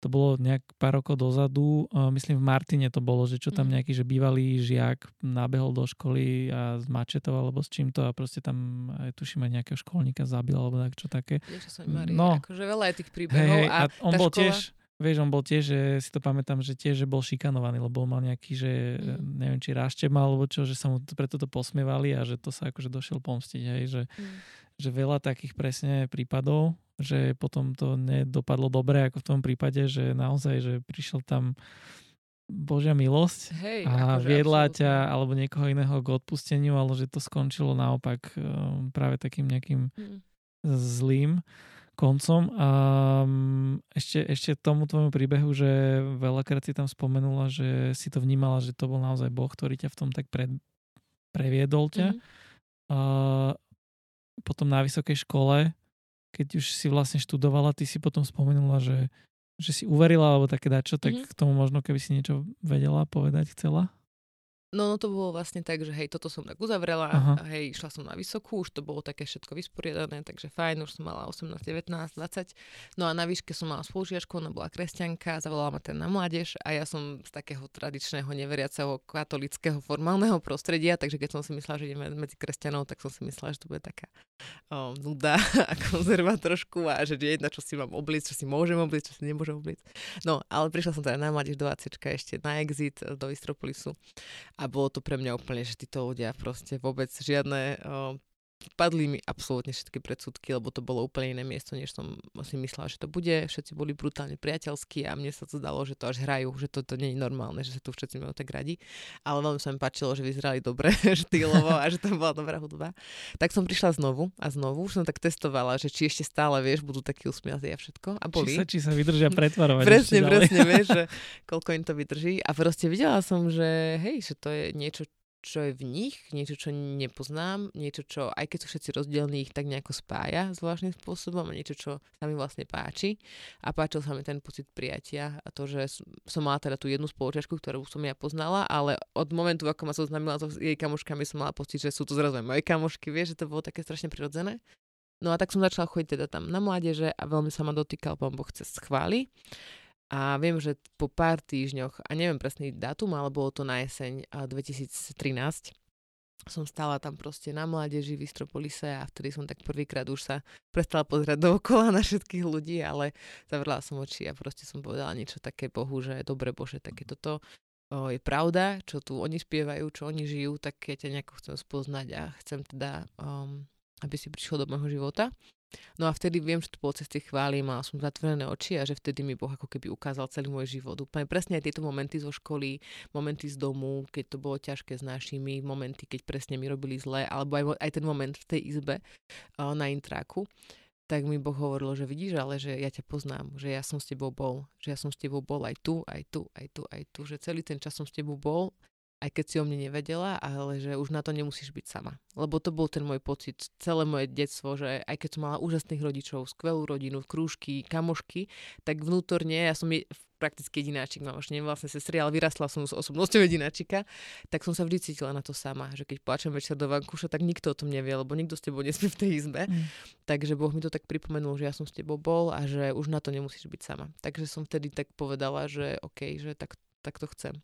S2: to bolo nejak pár rokov dozadu, myslím v Martine to bolo, že čo tam mhm. nejaký, že bývalý žiak nabehol do školy a z mačetov alebo s čímto a proste tam aj tuším aj nejakého školníka zabil alebo tak čo také.
S3: no, akože veľa je tých príbehov hey, a, a
S2: on bol
S3: škola...
S2: tiež, vieš, on bol tiež, že si to pamätám, že tiež, že bol šikanovaný, lebo mal nejaký, že mm. neviem, či rášte mal, alebo čo, že sa mu preto to posmievali a že to sa akože došiel pomstiť, hej, že, mm. že veľa takých presne prípadov že potom to nedopadlo dobre ako v tom prípade, že naozaj, že prišiel tam Božia milosť
S3: Hej,
S2: a akože viedla absolútne. ťa alebo niekoho iného k odpusteniu, ale že to skončilo naopak um, práve takým nejakým hmm. zlým koncom. A um, ešte, ešte tomu tvojmu príbehu, že veľakrát si tam spomenula, že si to vnímala, že to bol naozaj Boh, ktorý ťa v tom tak pred, previedol ťa. Hmm. A potom na vysokej škole keď už si vlastne študovala, ty si potom spomenula, že, že si uverila alebo také dačo, tak mm-hmm. k tomu možno keby si niečo vedela povedať, chcela?
S3: No, no to bolo vlastne tak, že hej, toto som tak uzavrela, Aha. a hej, išla som na vysokú, už to bolo také všetko vysporiadané, takže fajn, už som mala 18, 19, 20. No a na výške som mala spolužiačku, ona bola kresťanka, zavolala ma ten na mládež a ja som z takého tradičného neveriaceho katolického formálneho prostredia, takže keď som si myslela, že ideme medzi kresťanov, tak som si myslela, že to bude taká o, nuda a konzerva trošku a že jedna, čo si mám obliť, čo si môžem obliť, čo si nemôžem obliť. No, ale prišla som teda na mládež do ešte na exit do Istropolisu a bolo to pre mňa úplne, že títo ľudia proste vôbec žiadne padli mi absolútne všetky predsudky, lebo to bolo úplne iné miesto, než som si myslela, že to bude. Všetci boli brutálne priateľskí a mne sa to zdalo, že to až hrajú, že to, to nie je normálne, že sa tu všetci majú tak radi. Ale veľmi sa mi páčilo, že vyzerali dobre štýlovo a že tam bola dobrá hudba. Tak som prišla znovu a znovu, už som tak testovala, že či ešte stále, vieš, budú takí usmiatí a všetko. A boli.
S2: Či sa, či sa vydržia pretvarovať.
S3: presne, presne, vieš, že koľko im to vydrží. A proste videla som, že hej, že to je niečo, čo je v nich, niečo, čo nepoznám, niečo, čo aj keď sú všetci rozdielní, ich tak nejako spája zvláštnym spôsobom a niečo, čo sa mi vlastne páči. A páčil sa mi ten pocit prijatia a to, že som mala teda tú jednu spoločačku, ktorú som ja poznala, ale od momentu, ako ma zoznámila so jej kamoškami, som mala pocit, že sú to zrazu aj moje kamošky, vieš, že to bolo také strašne prirodzené. No a tak som začala chodiť teda tam na mládeže a veľmi sa ma dotýkal pán Boh cez chvály. A viem, že po pár týždňoch, a neviem presný dátum, ale bolo to na jeseň 2013, som stála tam proste na mládeži v Istropolise a vtedy som tak prvýkrát už sa prestala pozerať dookola na všetkých ľudí, ale zavrela som oči a proste som povedala niečo také Bohu, že dobre Bože, také toto je pravda, čo tu oni spievajú, čo oni žijú, tak ja ťa nejako chcem spoznať a chcem teda, um, aby si prišiel do môjho života. No a vtedy viem, že to bolo cez tie chvály, som zatvorené oči a že vtedy mi Boh ako keby ukázal celý môj život. Úplne presne aj tieto momenty zo školy, momenty z domu, keď to bolo ťažké s našimi, momenty, keď presne mi robili zle, alebo aj, aj ten moment v tej izbe na intráku tak mi Boh hovoril, že vidíš, ale že ja ťa poznám, že ja som s tebou bol, že ja som s tebou bol aj tu, aj tu, aj tu, aj tu, že celý ten čas som s tebou bol aj keď si o mne nevedela, ale že už na to nemusíš byť sama. Lebo to bol ten môj pocit, celé moje detstvo, že aj keď som mala úžasných rodičov, skvelú rodinu, krúžky, kamošky, tak vnútorne, ja som je, prakticky jedináčik, mám už vlastne sestry, ale vyrastla som s osobnosťou jedináčika, tak som sa vždy cítila na to sama, že keď plačem večer do vankúša, tak nikto o tom nevie, lebo nikto s tebou nesmie v tej izbe. Mm. Takže Boh mi to tak pripomenul, že ja som s tebou bol a že už na to nemusíš byť sama. Takže som vtedy tak povedala, že OK, že tak, tak to chcem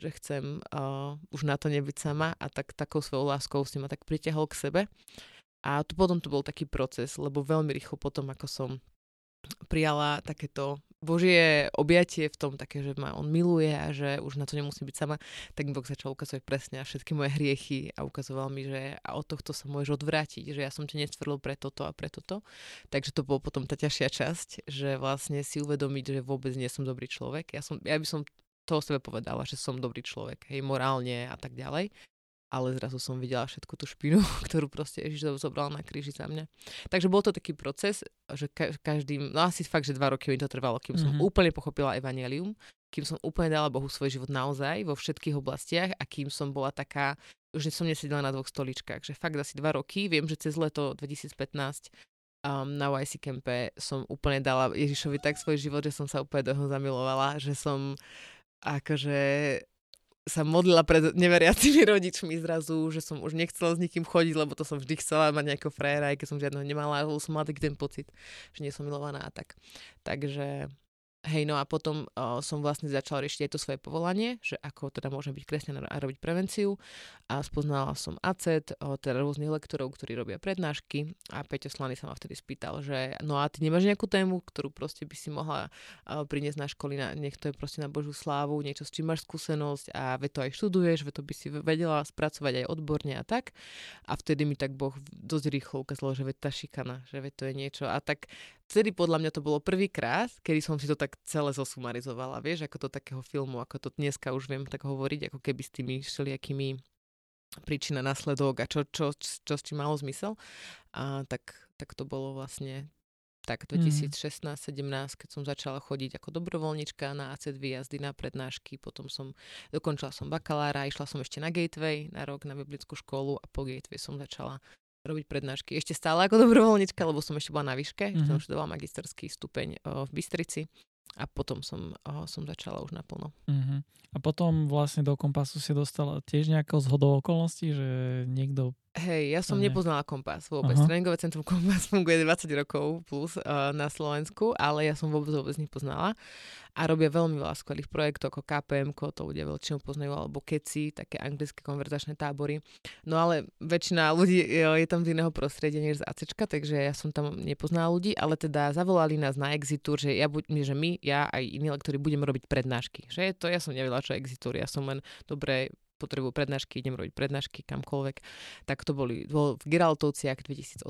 S3: že chcem uh, už na to nebyť sama a tak takou svojou láskou si ma tak pritiahol k sebe. A tu potom to bol taký proces, lebo veľmi rýchlo potom, ako som prijala takéto Božie objatie v tom také, že ma on miluje a že už na to nemusí byť sama, tak mi Boh začal ukazovať presne všetky moje hriechy a ukazoval mi, že a od tohto sa môžeš odvrátiť, že ja som ťa nestvrlil pre toto a pre toto. Takže to bolo potom tá ťažšia časť, že vlastne si uvedomiť, že vôbec nie som dobrý človek. Ja, som, ja by som to o sebe povedala, že som dobrý človek, hej, morálne a tak ďalej. Ale zrazu som videla všetku tú špinu, ktorú proste Ježiš zobral na kríži za mňa. Takže bol to taký proces, že každým, no asi fakt, že dva roky mi to trvalo, kým mm-hmm. som mhm. úplne pochopila evanelium, kým som úplne dala Bohu svoj život naozaj vo všetkých oblastiach a kým som bola taká že som nesedela na dvoch stoličkách, že fakt asi dva roky, viem, že cez leto 2015 um, na YC Campe som úplne dala Ježišovi tak svoj život, že som sa úplne do zamilovala, že som akože sa modlila pred neveriacimi rodičmi zrazu, že som už nechcela s nikým chodiť, lebo to som vždy chcela mať nejakého frajera, aj keď som žiadneho nemala, ale som mala taký ten pocit, že nie som milovaná a tak. Takže Hej, no a potom o, som vlastne začala riešiť aj to svoje povolanie, že ako teda môžem byť kresťan a robiť prevenciu. A spoznala som ACET, o, teda rôznych lektorov, ktorí robia prednášky. A Peťo Slany sa ma vtedy spýtal, že no a ty nemáš nejakú tému, ktorú proste by si mohla o, priniesť na školy, na, nech to je proste na Božú slávu, niečo, s čím máš skúsenosť a ve to aj študuješ, ve to by si vedela spracovať aj odborne a tak. A vtedy mi tak Boh dosť rýchlo ukázal, že ve tá šikana, že ve to je niečo. A tak vtedy podľa mňa to bolo prvýkrát, kedy som si to tak celé zosumarizovala, vieš, ako to takého filmu, ako to dneska už viem tak hovoriť, ako keby s tými všelijakými príčina, následok a čo, čo, čo, čo s tým malo zmysel. A tak, tak to bolo vlastne tak 2016-17, mhm. keď som začala chodiť ako dobrovoľnička na ACED výjazdy, na prednášky, potom som dokončila som bakalára, išla som ešte na Gateway na rok na biblickú školu a po Gateway som začala robiť prednášky. Ešte stále ako dobrovoľnička, lebo som ešte bola na výške, mm-hmm. som študovala magisterský stupeň o, v Bystrici a potom som, o, som začala už naplno.
S2: Mm-hmm. A potom vlastne do kompasu si dostala tiež nejakou zhodou okolností, že niekto
S3: Hej, ja som ne. nepoznala Kompas vôbec. Uh-huh. Tréningové centrum Kompas funguje 20 rokov plus uh, na Slovensku, ale ja som vôbec vôbec nepoznala. A robia veľmi veľa skvelých projektov ako KPM, to ľudia väčšinou poznajú, alebo KECI, také anglické konverzačné tábory. No ale väčšina ľudí jo, je tam z iného prostredia než z ACčka, takže ja som tam nepoznala ľudí, ale teda zavolali nás na Exitur, že, ja, že my, ja aj iní lektori budeme robiť prednášky. Že to ja som nevedela, čo Exitur, ja som len dobre potrebujú prednášky, idem robiť prednášky kamkoľvek. Tak to boli, bol v Giraltovciach 2018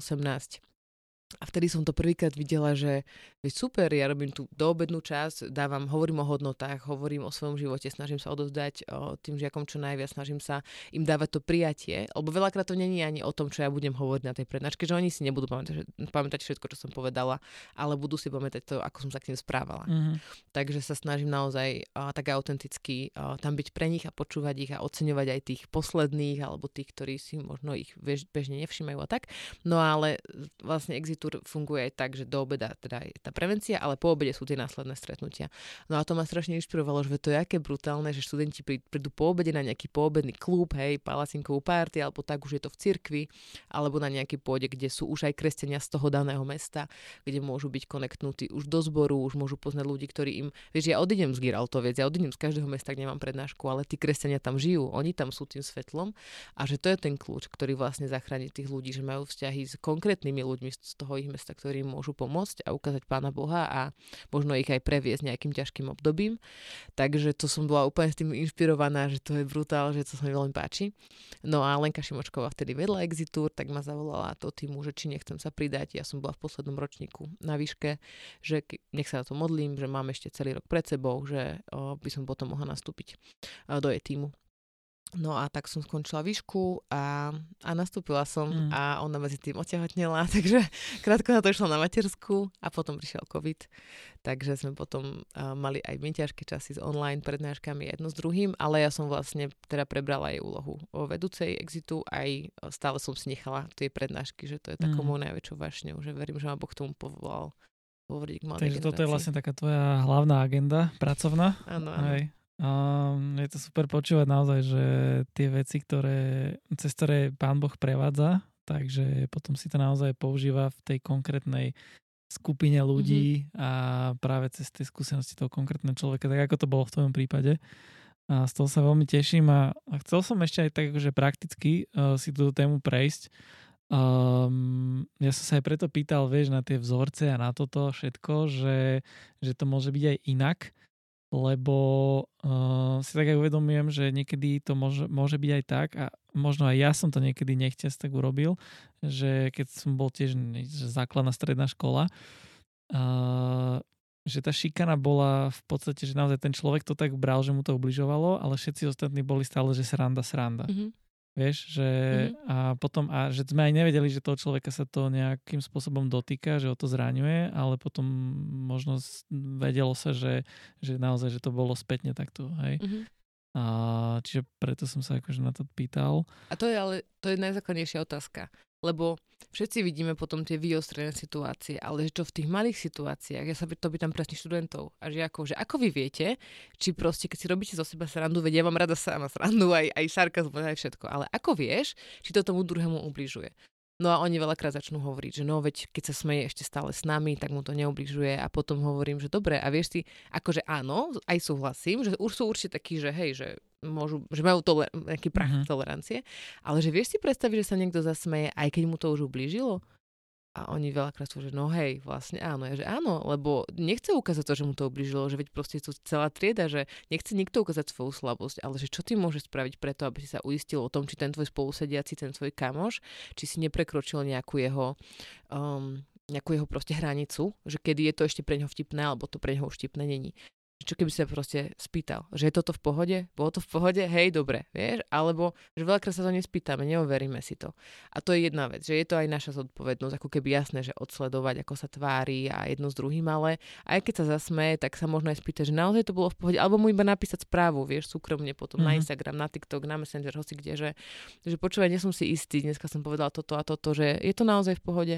S3: a vtedy som to prvýkrát videla, že veď super, ja robím tú doobednú časť, dávam, hovorím o hodnotách, hovorím o svojom živote, snažím sa odozdať o tým žiakom čo najviac, snažím sa im dávať to prijatie, lebo veľakrát to není ani o tom, čo ja budem hovoriť na tej prednáške, že oni si nebudú pamätať, pamätať všetko, čo som povedala, ale budú si pamätať to, ako som sa k tým správala. Mm-hmm. Takže sa snažím naozaj o, tak autenticky o, tam byť pre nich a počúvať ich a oceňovať aj tých posledných alebo tých, ktorí si možno ich bežne nevšimajú a tak. No ale vlastne exit tur funguje aj tak, že do obeda teda je tá prevencia, ale po obede sú tie následné stretnutia. No a to ma strašne inšpirovalo, že to je aké brutálne, že študenti prídu po obede na nejaký poobedný klub, hej, palacinkovú party, alebo tak už je to v cirkvi, alebo na nejaký pôde, kde sú už aj kresťania z toho daného mesta, kde môžu byť konektnutí už do zboru, už môžu poznať ľudí, ktorí im, vieš, ja odídem z Giraltoviec, ja odídem z každého mesta, kde mám prednášku, ale tí kresťania tam žijú, oni tam sú tým svetlom a že to je ten kľúč, ktorý vlastne zachráni tých ľudí, že majú vzťahy s konkrétnymi ľuďmi z toho ich mesta, ktorí môžu pomôcť a ukázať Pána Boha a možno ich aj previesť nejakým ťažkým obdobím. Takže to som bola úplne s tým inšpirovaná, že to je brutál, že to sa mi veľmi páči. No a Lenka Šimočková vtedy vedla Exitur, tak ma zavolala to týmu, že či nechcem sa pridať. Ja som bola v poslednom ročníku na výške, že nech sa na to modlím, že mám ešte celý rok pred sebou, že by som potom mohla nastúpiť do jej týmu. No a tak som skončila výšku a, a nastúpila som mm. a ona medzi tým otehotnela, takže krátko na to išla na matersku a potom prišiel COVID. Takže sme potom uh, mali aj my ťažké časy s online prednáškami jedno s druhým, ale ja som vlastne teda prebrala jej úlohu o vedúcej exitu, aj stále som si nechala tie prednášky, že to je takou mm. najväčšou vášňou, že verím, že ma Boh k tomu povolal hovoriť k
S2: Takže generácii. toto je vlastne taká tvoja hlavná agenda pracovná.
S3: Áno, áno. Hej.
S2: Um, je to super počúvať naozaj, že tie veci, ktoré, cez ktoré pán Boh prevádza, takže potom si to naozaj používa v tej konkrétnej skupine ľudí mm-hmm. a práve cez tie skúsenosti toho konkrétneho človeka, tak ako to bolo v tvojom prípade. A z toho sa veľmi teším a, a chcel som ešte aj tak akože prakticky uh, si túto tému prejsť. Um, ja som sa aj preto pýtal, vieš, na tie vzorce a na toto všetko, že, že to môže byť aj inak lebo uh, si tak aj uvedomujem, že niekedy to môže, môže byť aj tak a možno aj ja som to niekedy nechťac tak urobil, že keď som bol tiež základná stredná škola, uh, že tá šikana bola v podstate, že naozaj ten človek to tak bral, že mu to ubližovalo, ale všetci ostatní boli stále, že sranda, sranda. Mm-hmm. Vieš, že mm-hmm. a potom, a že sme aj nevedeli, že toho človeka sa to nejakým spôsobom dotýka, že ho to zraňuje, ale potom možno vedelo sa, že, že naozaj, že to bolo spätne takto, hej. Mm-hmm. A, čiže preto som sa akože na to pýtal.
S3: A to je ale, to je najzákladnejšia otázka. Lebo všetci vidíme potom tie vyostrené situácie, ale čo v tých malých situáciách, ja sa to pýtam presne študentov a žiakov, že ako vy viete, či proste, keď si robíte zo seba srandu, vedia, ja mám rada sama srandu, aj, aj sarkazmus, aj všetko, ale ako vieš, či to tomu druhému ubližuje. No a oni veľakrát začnú hovoriť, že no veď keď sa smeje ešte stále s nami, tak mu to neubližuje a potom hovorím, že dobre a vieš si, akože áno, aj súhlasím, že už sú určite takí, že hej, že môžu, že majú toler- nejaký prach uh-huh. tolerancie, ale že vieš si predstaviť, že sa niekto zasmeje, aj keď mu to už ublížilo? A oni veľakrát sú, že no hej, vlastne áno. Ja, že áno, lebo nechce ukázať to, že mu to ubližilo, že veď proste tu celá trieda, že nechce nikto ukázať svoju slabosť, ale že čo ty môžeš spraviť preto, aby si sa uistil o tom, či ten tvoj spolusediaci, ten tvoj kamoš, či si neprekročil nejakú jeho um, nejakú jeho proste hranicu, že kedy je to ešte pre neho vtipné, alebo to pre neho už vtipné není čo keby sa proste spýtal, že je toto v pohode? Bolo to v pohode? Hej, dobre, vieš? Alebo, že veľakrát sa to nespýtame, neoveríme si to. A to je jedna vec, že je to aj naša zodpovednosť, ako keby jasné, že odsledovať, ako sa tvári a jedno s druhým, ale aj keď sa zasme, tak sa možno aj spýtať, že naozaj to bolo v pohode, alebo mu iba napísať správu, vieš, súkromne potom mm-hmm. na mhm. Instagram, na TikTok, na Messenger, hoci kde, že, že počúvaj, nie som si istý, dneska som povedal toto a toto, že je to naozaj v pohode.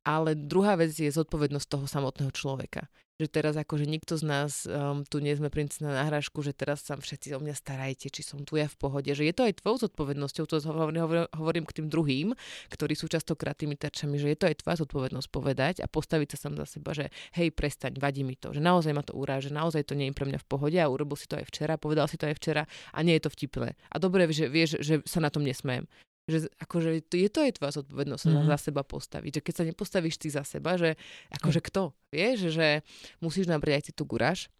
S3: Ale druhá vec je zodpovednosť toho samotného človeka že teraz akože nikto z nás um, tu nie sme princíp na náhražku, že teraz sa všetci o mňa starajte, či som tu ja v pohode, že je to aj tvojou zodpovednosťou, to hovorím, hovorím, k tým druhým, ktorí sú častokrát tými terčami, že je to aj tvoja zodpovednosť povedať a postaviť sa sam za seba, že hej, prestaň, vadí mi to, že naozaj ma to uráža, naozaj to nie je pre mňa v pohode a urobil si to aj včera, povedal si to aj včera a nie je to vtipné. A dobre, že vieš, že sa na tom nesmiem že akože to, je to aj tvoja zodpovednosť mm-hmm. za seba postaviť. Že keď sa nepostavíš ty za seba, že akože kto? Vieš, že musíš nabrať aj si tú guráž.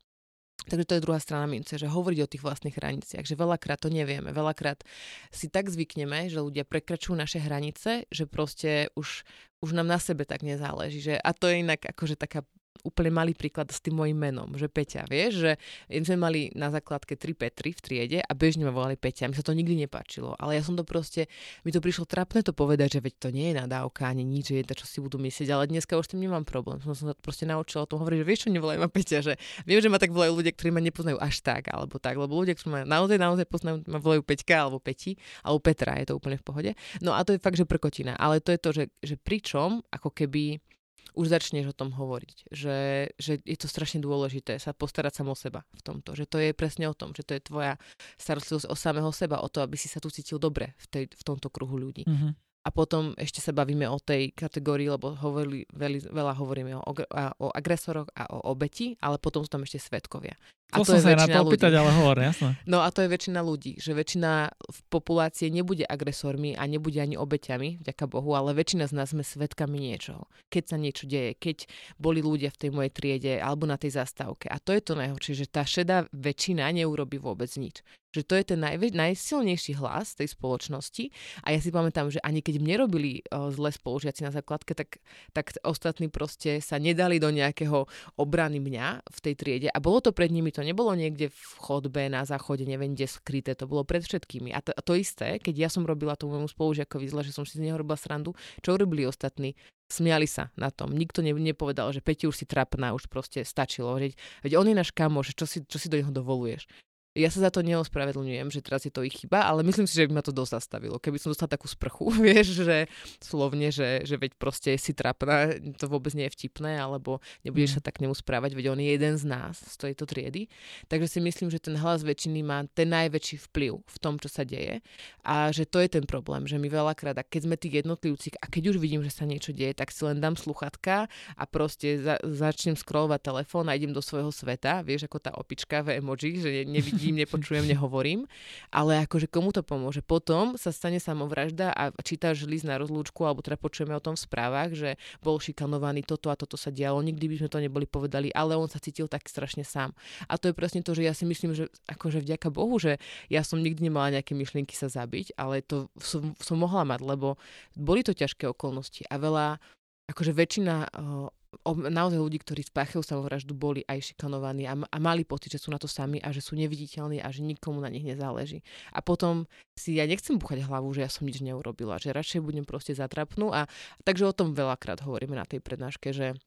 S3: Takže to je druhá strana mince, že hovoriť o tých vlastných hraniciach, že veľakrát to nevieme, veľakrát si tak zvykneme, že ľudia prekračujú naše hranice, že proste už, už nám na sebe tak nezáleží. Že, a to je inak akože taká úplne malý príklad s tým mojim menom, že Peťa, vieš, že sme mali na základke tri Petry v triede a bežne ma volali Peťa. Mi sa to nikdy nepáčilo, ale ja som to proste, mi to prišlo trapné to povedať, že veď to nie je nadávka ani nič, že je to, čo si budú myslieť, ale dneska už s tým nemám problém. Som sa proste naučila o tom hovoriť, že vieš čo, nevolajú ma Peťa, že viem, že ma tak volajú ľudia, ktorí ma nepoznajú až tak, alebo tak, lebo ľudia, ktorí ma naozaj, naozaj poznajú, ma volajú Peťka alebo Peti, alebo Petra, je to úplne v pohode. No a to je fakt, že prkotina, ale to je to, že, že pričom, ako keby už začneš o tom hovoriť. Že, že je to strašne dôležité sa postarať sam o seba v tomto. Že to je presne o tom, že to je tvoja starostlivosť o samého seba, o to, aby si sa tu cítil dobre v, tej, v tomto kruhu ľudí. Mm-hmm. A potom ešte sa bavíme o tej kategórii, lebo hovorili, veľa, veľa hovoríme o, o agresoroch a o obeti, ale potom sú tam ešte svetkovia.
S2: A to, som sa na to opýtať, ale hovor, jasné.
S3: No a to je väčšina ľudí, že väčšina v populácie nebude agresormi a nebude ani obeťami, vďaka Bohu, ale väčšina z nás sme svetkami niečoho. Keď sa niečo deje, keď boli ľudia v tej mojej triede alebo na tej zastávke. A to je to najhoršie, že tá šedá väčšina neurobi vôbec nič. Že to je ten najvä- najsilnejší hlas tej spoločnosti. A ja si pamätám, že ani keď mne robili o, zle spolužiaci na základke, tak, tak ostatní proste sa nedali do nejakého obrany mňa v tej triede. A bolo to pred nimi, to nebolo niekde v chodbe, na záchode, neviem kde skryté, to bolo pred všetkými. A to, a to isté, keď ja som robila tomu môjmu spolužiakovi zle, že som si z neho robila srandu, čo urobili ostatní? Smiali sa na tom. Nikto ne, nepovedal, že Peti už si trapná, už proste stačilo. Veď, veď on je náš kamoš, čo si, čo si do neho dovoluješ. Ja sa za to neospravedlňujem, že teraz je to ich chyba, ale myslím si, že by ma to dosť zastavilo. Keby som dostala takú sprchu, vieš, že slovne, že, že veď proste si trapná, to vôbec nie je vtipné, alebo nebudeš mm. sa tak nemu správať, veď on je jeden z nás, z tejto triedy. Takže si myslím, že ten hlas väčšiny má ten najväčší vplyv v tom, čo sa deje a že to je ten problém, že my veľakrát, a keď sme tí jednotlivci, a keď už vidím, že sa niečo deje, tak si len dám sluchatka a proste za, začnem scrollovať telefón a idem do svojho sveta, vieš, ako tá opička v emoji, že nevidím nevidím, nepočujem, nehovorím, ale akože komu to pomôže? Potom sa stane samovražda a čítaš list na rozlúčku, alebo teda počujeme o tom v správach, že bol šikanovaný, toto a toto sa dialo, nikdy by sme to neboli povedali, ale on sa cítil tak strašne sám. A to je presne to, že ja si myslím, že akože vďaka Bohu, že ja som nikdy nemala nejaké myšlienky sa zabiť, ale to som, som mohla mať, lebo boli to ťažké okolnosti a veľa akože väčšina o, naozaj ľudí, ktorí spáchajú samovraždu, boli aj šikanovaní a, a mali pocit, že sú na to sami a že sú neviditeľní a že nikomu na nich nezáleží. A potom si ja nechcem buchať hlavu, že ja som nič neurobila, že radšej budem proste zatrapnú a takže o tom veľakrát hovoríme na tej prednáške, že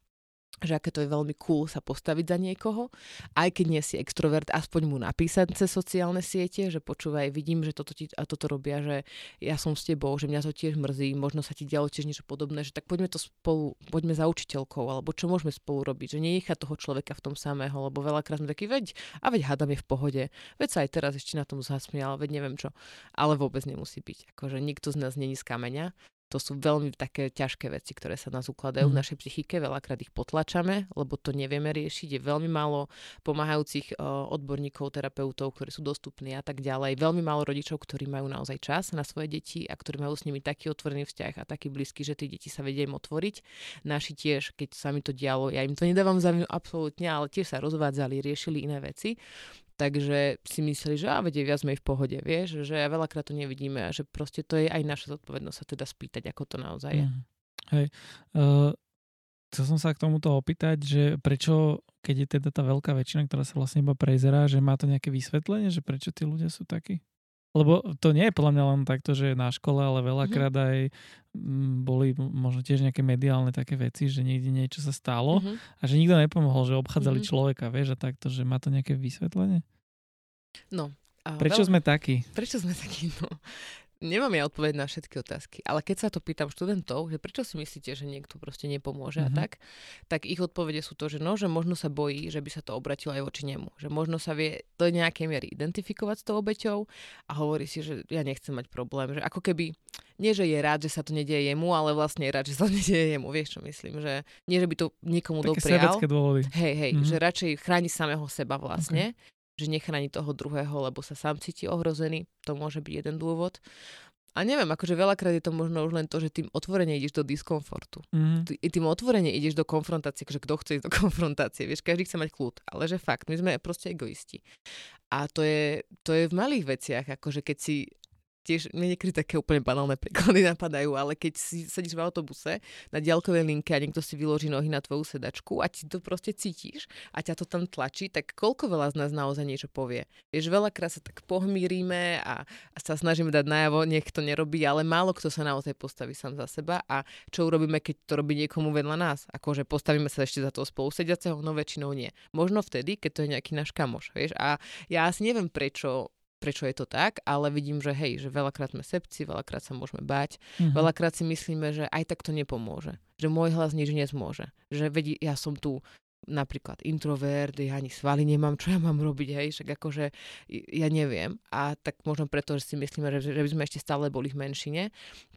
S3: že aké to je veľmi cool sa postaviť za niekoho, aj keď nie si extrovert, aspoň mu napísať cez sociálne siete, že počúvaj, vidím, že toto ti a toto robia, že ja som s tebou, že mňa to tiež mrzí, možno sa ti dialo tiež niečo podobné, že tak poďme to spolu, poďme za učiteľkou, alebo čo môžeme spolu robiť, že nenechať toho človeka v tom samého, lebo veľakrát sme takí, veď, a veď hádam je v pohode, veď sa aj teraz ešte na tom zasmial, veď neviem čo, ale vôbec nemusí byť, akože nikto z nás není z kameňa, to sú veľmi také ťažké veci, ktoré sa nás ukladajú mm. v mhm. našej psychike, veľakrát ich potlačame, lebo to nevieme riešiť. Je veľmi málo pomáhajúcich uh, odborníkov, terapeutov, ktorí sú dostupní a tak ďalej. Veľmi málo rodičov, ktorí majú naozaj čas na svoje deti a ktorí majú s nimi taký otvorený vzťah a taký blízky, že tie deti sa vedia im otvoriť. Naši tiež, keď sa mi to dialo, ja im to nedávam za absolútne, ale tiež sa rozvádzali, riešili iné veci takže si mysleli, že a vedie viac sme v pohode, vieš, že veľakrát to nevidíme a že proste to je aj naša zodpovednosť sa teda spýtať, ako to naozaj je. Mm.
S2: Hej. Uh, chcel som sa k tomuto opýtať, že prečo, keď je teda tá veľká väčšina, ktorá sa vlastne iba prezerá, že má to nejaké vysvetlenie, že prečo tí ľudia sú takí? Lebo to nie je podľa mňa len takto, že na škole, ale veľakrát mm-hmm. aj mm, boli možno tiež nejaké mediálne také veci, že niekde niečo sa stalo mm-hmm. a že nikto nepomohol, že obchádzali mm-hmm. človeka, vieš, a takto, že má to nejaké vysvetlenie?
S3: No.
S2: A prečo veľa... sme takí?
S3: Prečo sme takí? No. Nemám ja odpoveď na všetky otázky, ale keď sa to pýtam študentov, že prečo si myslíte, že niekto proste nepomôže mm-hmm. a mhm. tak, tak ich odpovede sú to, že no, že možno sa bojí, že by sa to obratilo aj voči nemu. Že možno sa vie do nejakej miery identifikovať s tou obeťou a hovorí si, že ja nechcem mať problém. Že ako keby, nie že je rád, že sa to nedieje jemu, ale vlastne je rád, že sa to nedieje jemu. Vieš, čo myslím? Že nie, že by to niekomu
S2: Také doprial.
S3: dôvody. Hej, hej, mm-hmm. že radšej chráni samého seba vlastne. Okay že nechráni toho druhého, lebo sa sám cíti ohrozený. To môže byť jeden dôvod. A neviem, akože veľakrát je to možno už len to, že tým otvorene ideš do diskomfortu. Ty, tým otvorene ideš do konfrontácie, že kto chce ísť do konfrontácie. Vieš, každý chce mať kľud, ale že fakt, my sme proste egoisti. A to je, to je v malých veciach, akože keď si tiež mne niekedy také úplne banálne príklady napadajú, ale keď si sedíš v autobuse na diaľkovej linke a niekto si vyloží nohy na tvoju sedačku a ti to proste cítiš a ťa to tam tlačí, tak koľko veľa z nás naozaj niečo povie. Vieš, veľakrát sa tak pohmírime a, a sa snažíme dať najavo, nech to nerobí, ale málo kto sa naozaj postaví sám za seba a čo urobíme, keď to robí niekomu vedľa nás? Akože postavíme sa ešte za toho spolusediaceho, no väčšinou nie. Možno vtedy, keď to je nejaký náš kamoš, vieš. A ja asi neviem, prečo prečo je to tak, ale vidím, že hej, že veľakrát sme sepci, veľakrát sa môžeme bať, mm-hmm. veľakrát si myslíme, že aj tak to nepomôže, že môj hlas nič nezmôže, že vedí, ja som tu napríklad introvert, ja ani svaly nemám, čo ja mám robiť, hej, však akože ja neviem a tak možno preto, že si myslíme, že, že by sme ešte stále boli v menšine,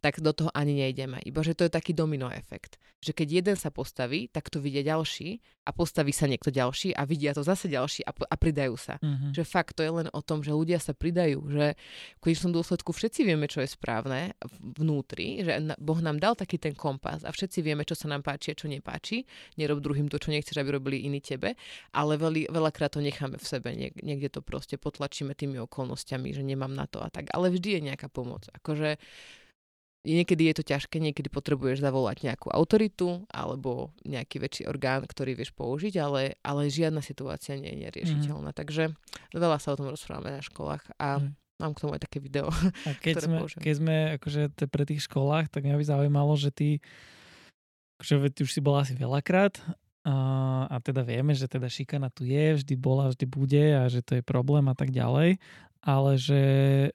S3: tak do toho ani nejdeme. Iba, že to je taký domino efekt. Že keď jeden sa postaví, tak to vidia ďalší a postaví sa niekto ďalší a vidia to zase ďalší a, a pridajú sa. Mm-hmm. Že fakt to je len o tom, že ľudia sa pridajú, že v konečnom dôsledku všetci vieme, čo je správne vnútri, že Boh nám dal taký ten kompas a všetci vieme, čo sa nám páči a čo nepáči. Nerob druhým to, čo nechceš, aby robili iní tebe, ale veľi, veľakrát to necháme v sebe, Niek- niekde to proste potlačíme tými okolnostiami, že nemám na to a tak. Ale vždy je nejaká pomoc. Akože niekedy je to ťažké, niekedy potrebuješ zavolať nejakú autoritu alebo nejaký väčší orgán, ktorý vieš použiť, ale, ale žiadna situácia nie je neriešiteľná. Mm. Takže veľa sa o tom rozprávame na školách a mm. mám k tomu aj také video.
S2: A keď, sme, keď sme akože pre tých školách, tak mňa by zaujímalo, že ty akože ty už si bola asi veľakrát a, a teda vieme, že teda šikana tu je, vždy bola, vždy bude a že to je problém a tak ďalej, ale že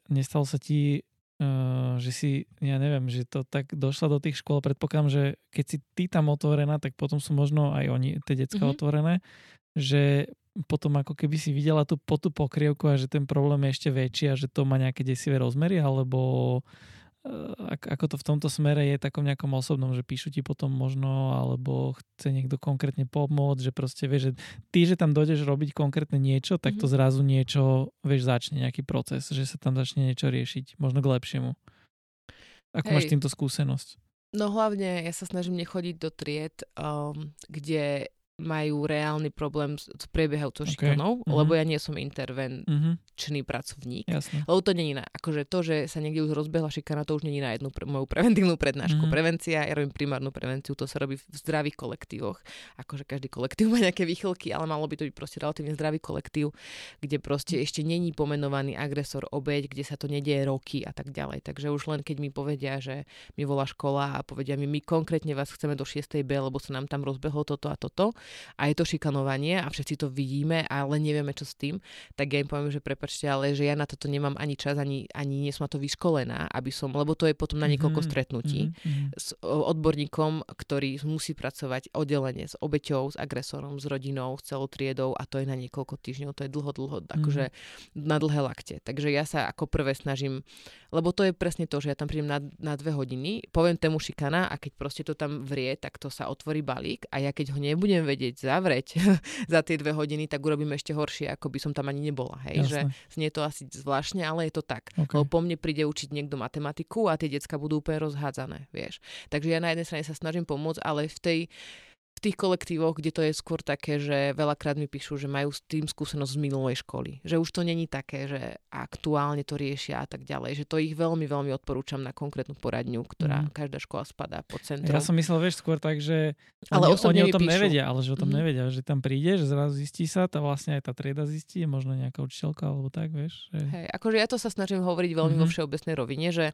S2: nestalo sa ti Uh, že si, ja neviem, že to tak došla do tých škôl, predpokladám, že keď si ty tam otvorená, tak potom sú možno aj oni, tie decka mm-hmm. otvorené, že potom ako keby si videla tú, po tú pokrievku a že ten problém je ešte väčší a že to má nejaké desivé rozmery, alebo ako to v tomto smere je takom nejakom osobnom, že píšu ti potom možno, alebo chce niekto konkrétne pomôcť, že proste vieš, že ty, že tam dojdeš robiť konkrétne niečo, tak to mhm. zrazu niečo, vieš, začne nejaký proces, že sa tam začne niečo riešiť, možno k lepšiemu. Ako Hej. máš týmto skúsenosť?
S3: No hlavne ja sa snažím nechodiť do tried, um, kde majú reálny problém s, s prebiehajúcou
S2: Okay.
S3: šikanou,
S2: Mhm.
S3: lebo ja nie som intervenčný
S2: Mhm.
S3: pracovník.
S2: Jasné.
S3: Lebo to není na, akože to, že sa niekde už rozbehla šikana, to už není na jednu pre, moju preventívnu prednášku.
S2: Mhm.
S3: Prevencia, ja robím primárnu prevenciu, to sa robí v zdravých kolektívoch. Akože každý kolektív má nejaké výchylky, ale malo by to byť proste relatívne zdravý kolektív, kde proste ešte není pomenovaný agresor, obeď, kde sa to nedieje roky a tak ďalej. Takže už len keď mi povedia, že mi volá škola a povedia mi, my konkrétne vás chceme do 6. B, lebo sa nám tam rozbehlo toto a toto a je to šikanovanie a všetci to vidíme, ale nevieme čo s tým, tak ja im poviem, že prepačte, ale že ja na toto nemám ani čas, ani, ani nie som na to vyškolená, aby som, lebo to je potom na niekoľko
S2: Mhm,
S3: stretnutí
S2: Mhm, mhm.
S3: s odborníkom, ktorý musí pracovať oddelenie s obeťou, s agresorom, s rodinou, s celou triedou a to je na niekoľko týždňov, to je dlho, dlho, akože na dlhé lakte. Takže ja sa ako prvé snažím, lebo to je presne to, že ja tam prídem na, na dve hodiny, poviem tému šikana a keď proste to tam vrie, tak to sa otvorí balík a ja keď ho nebudem vedieť zavrieť za tie dve hodiny, tak urobím ešte horšie, ako by som tam ani nebola. Hej? Že znie to asi zvláštne, ale je to tak.
S2: Okay.
S3: Lebo po mne príde učiť niekto matematiku a tie decka budú úplne rozhádzané, vieš. Takže ja na jednej strane sa snažím pomôcť, ale v tej tých kolektívoch, kde to je skôr také, že veľakrát mi píšu, že majú s tým skúsenosť z minulej školy. Že už to není také, že aktuálne to riešia a tak ďalej. Že to ich veľmi, veľmi odporúčam na konkrétnu poradňu, ktorá
S2: Mhm.
S3: každá škola spadá pod centrum.
S2: Ja som myslel, vieš, skôr tak, že
S3: Ale
S2: oni, oni o tom
S3: píšu.
S2: nevedia, ale že o tom
S3: Mhm.
S2: nevedia, že tam príde, že zrazu zistí sa, tá vlastne aj tá trieda zistí, možno nejaká učiteľka alebo tak, vieš. Že...
S3: Hej, akože ja to sa snažím hovoriť veľmi mm-hmm. vo všeobecnej rovine, že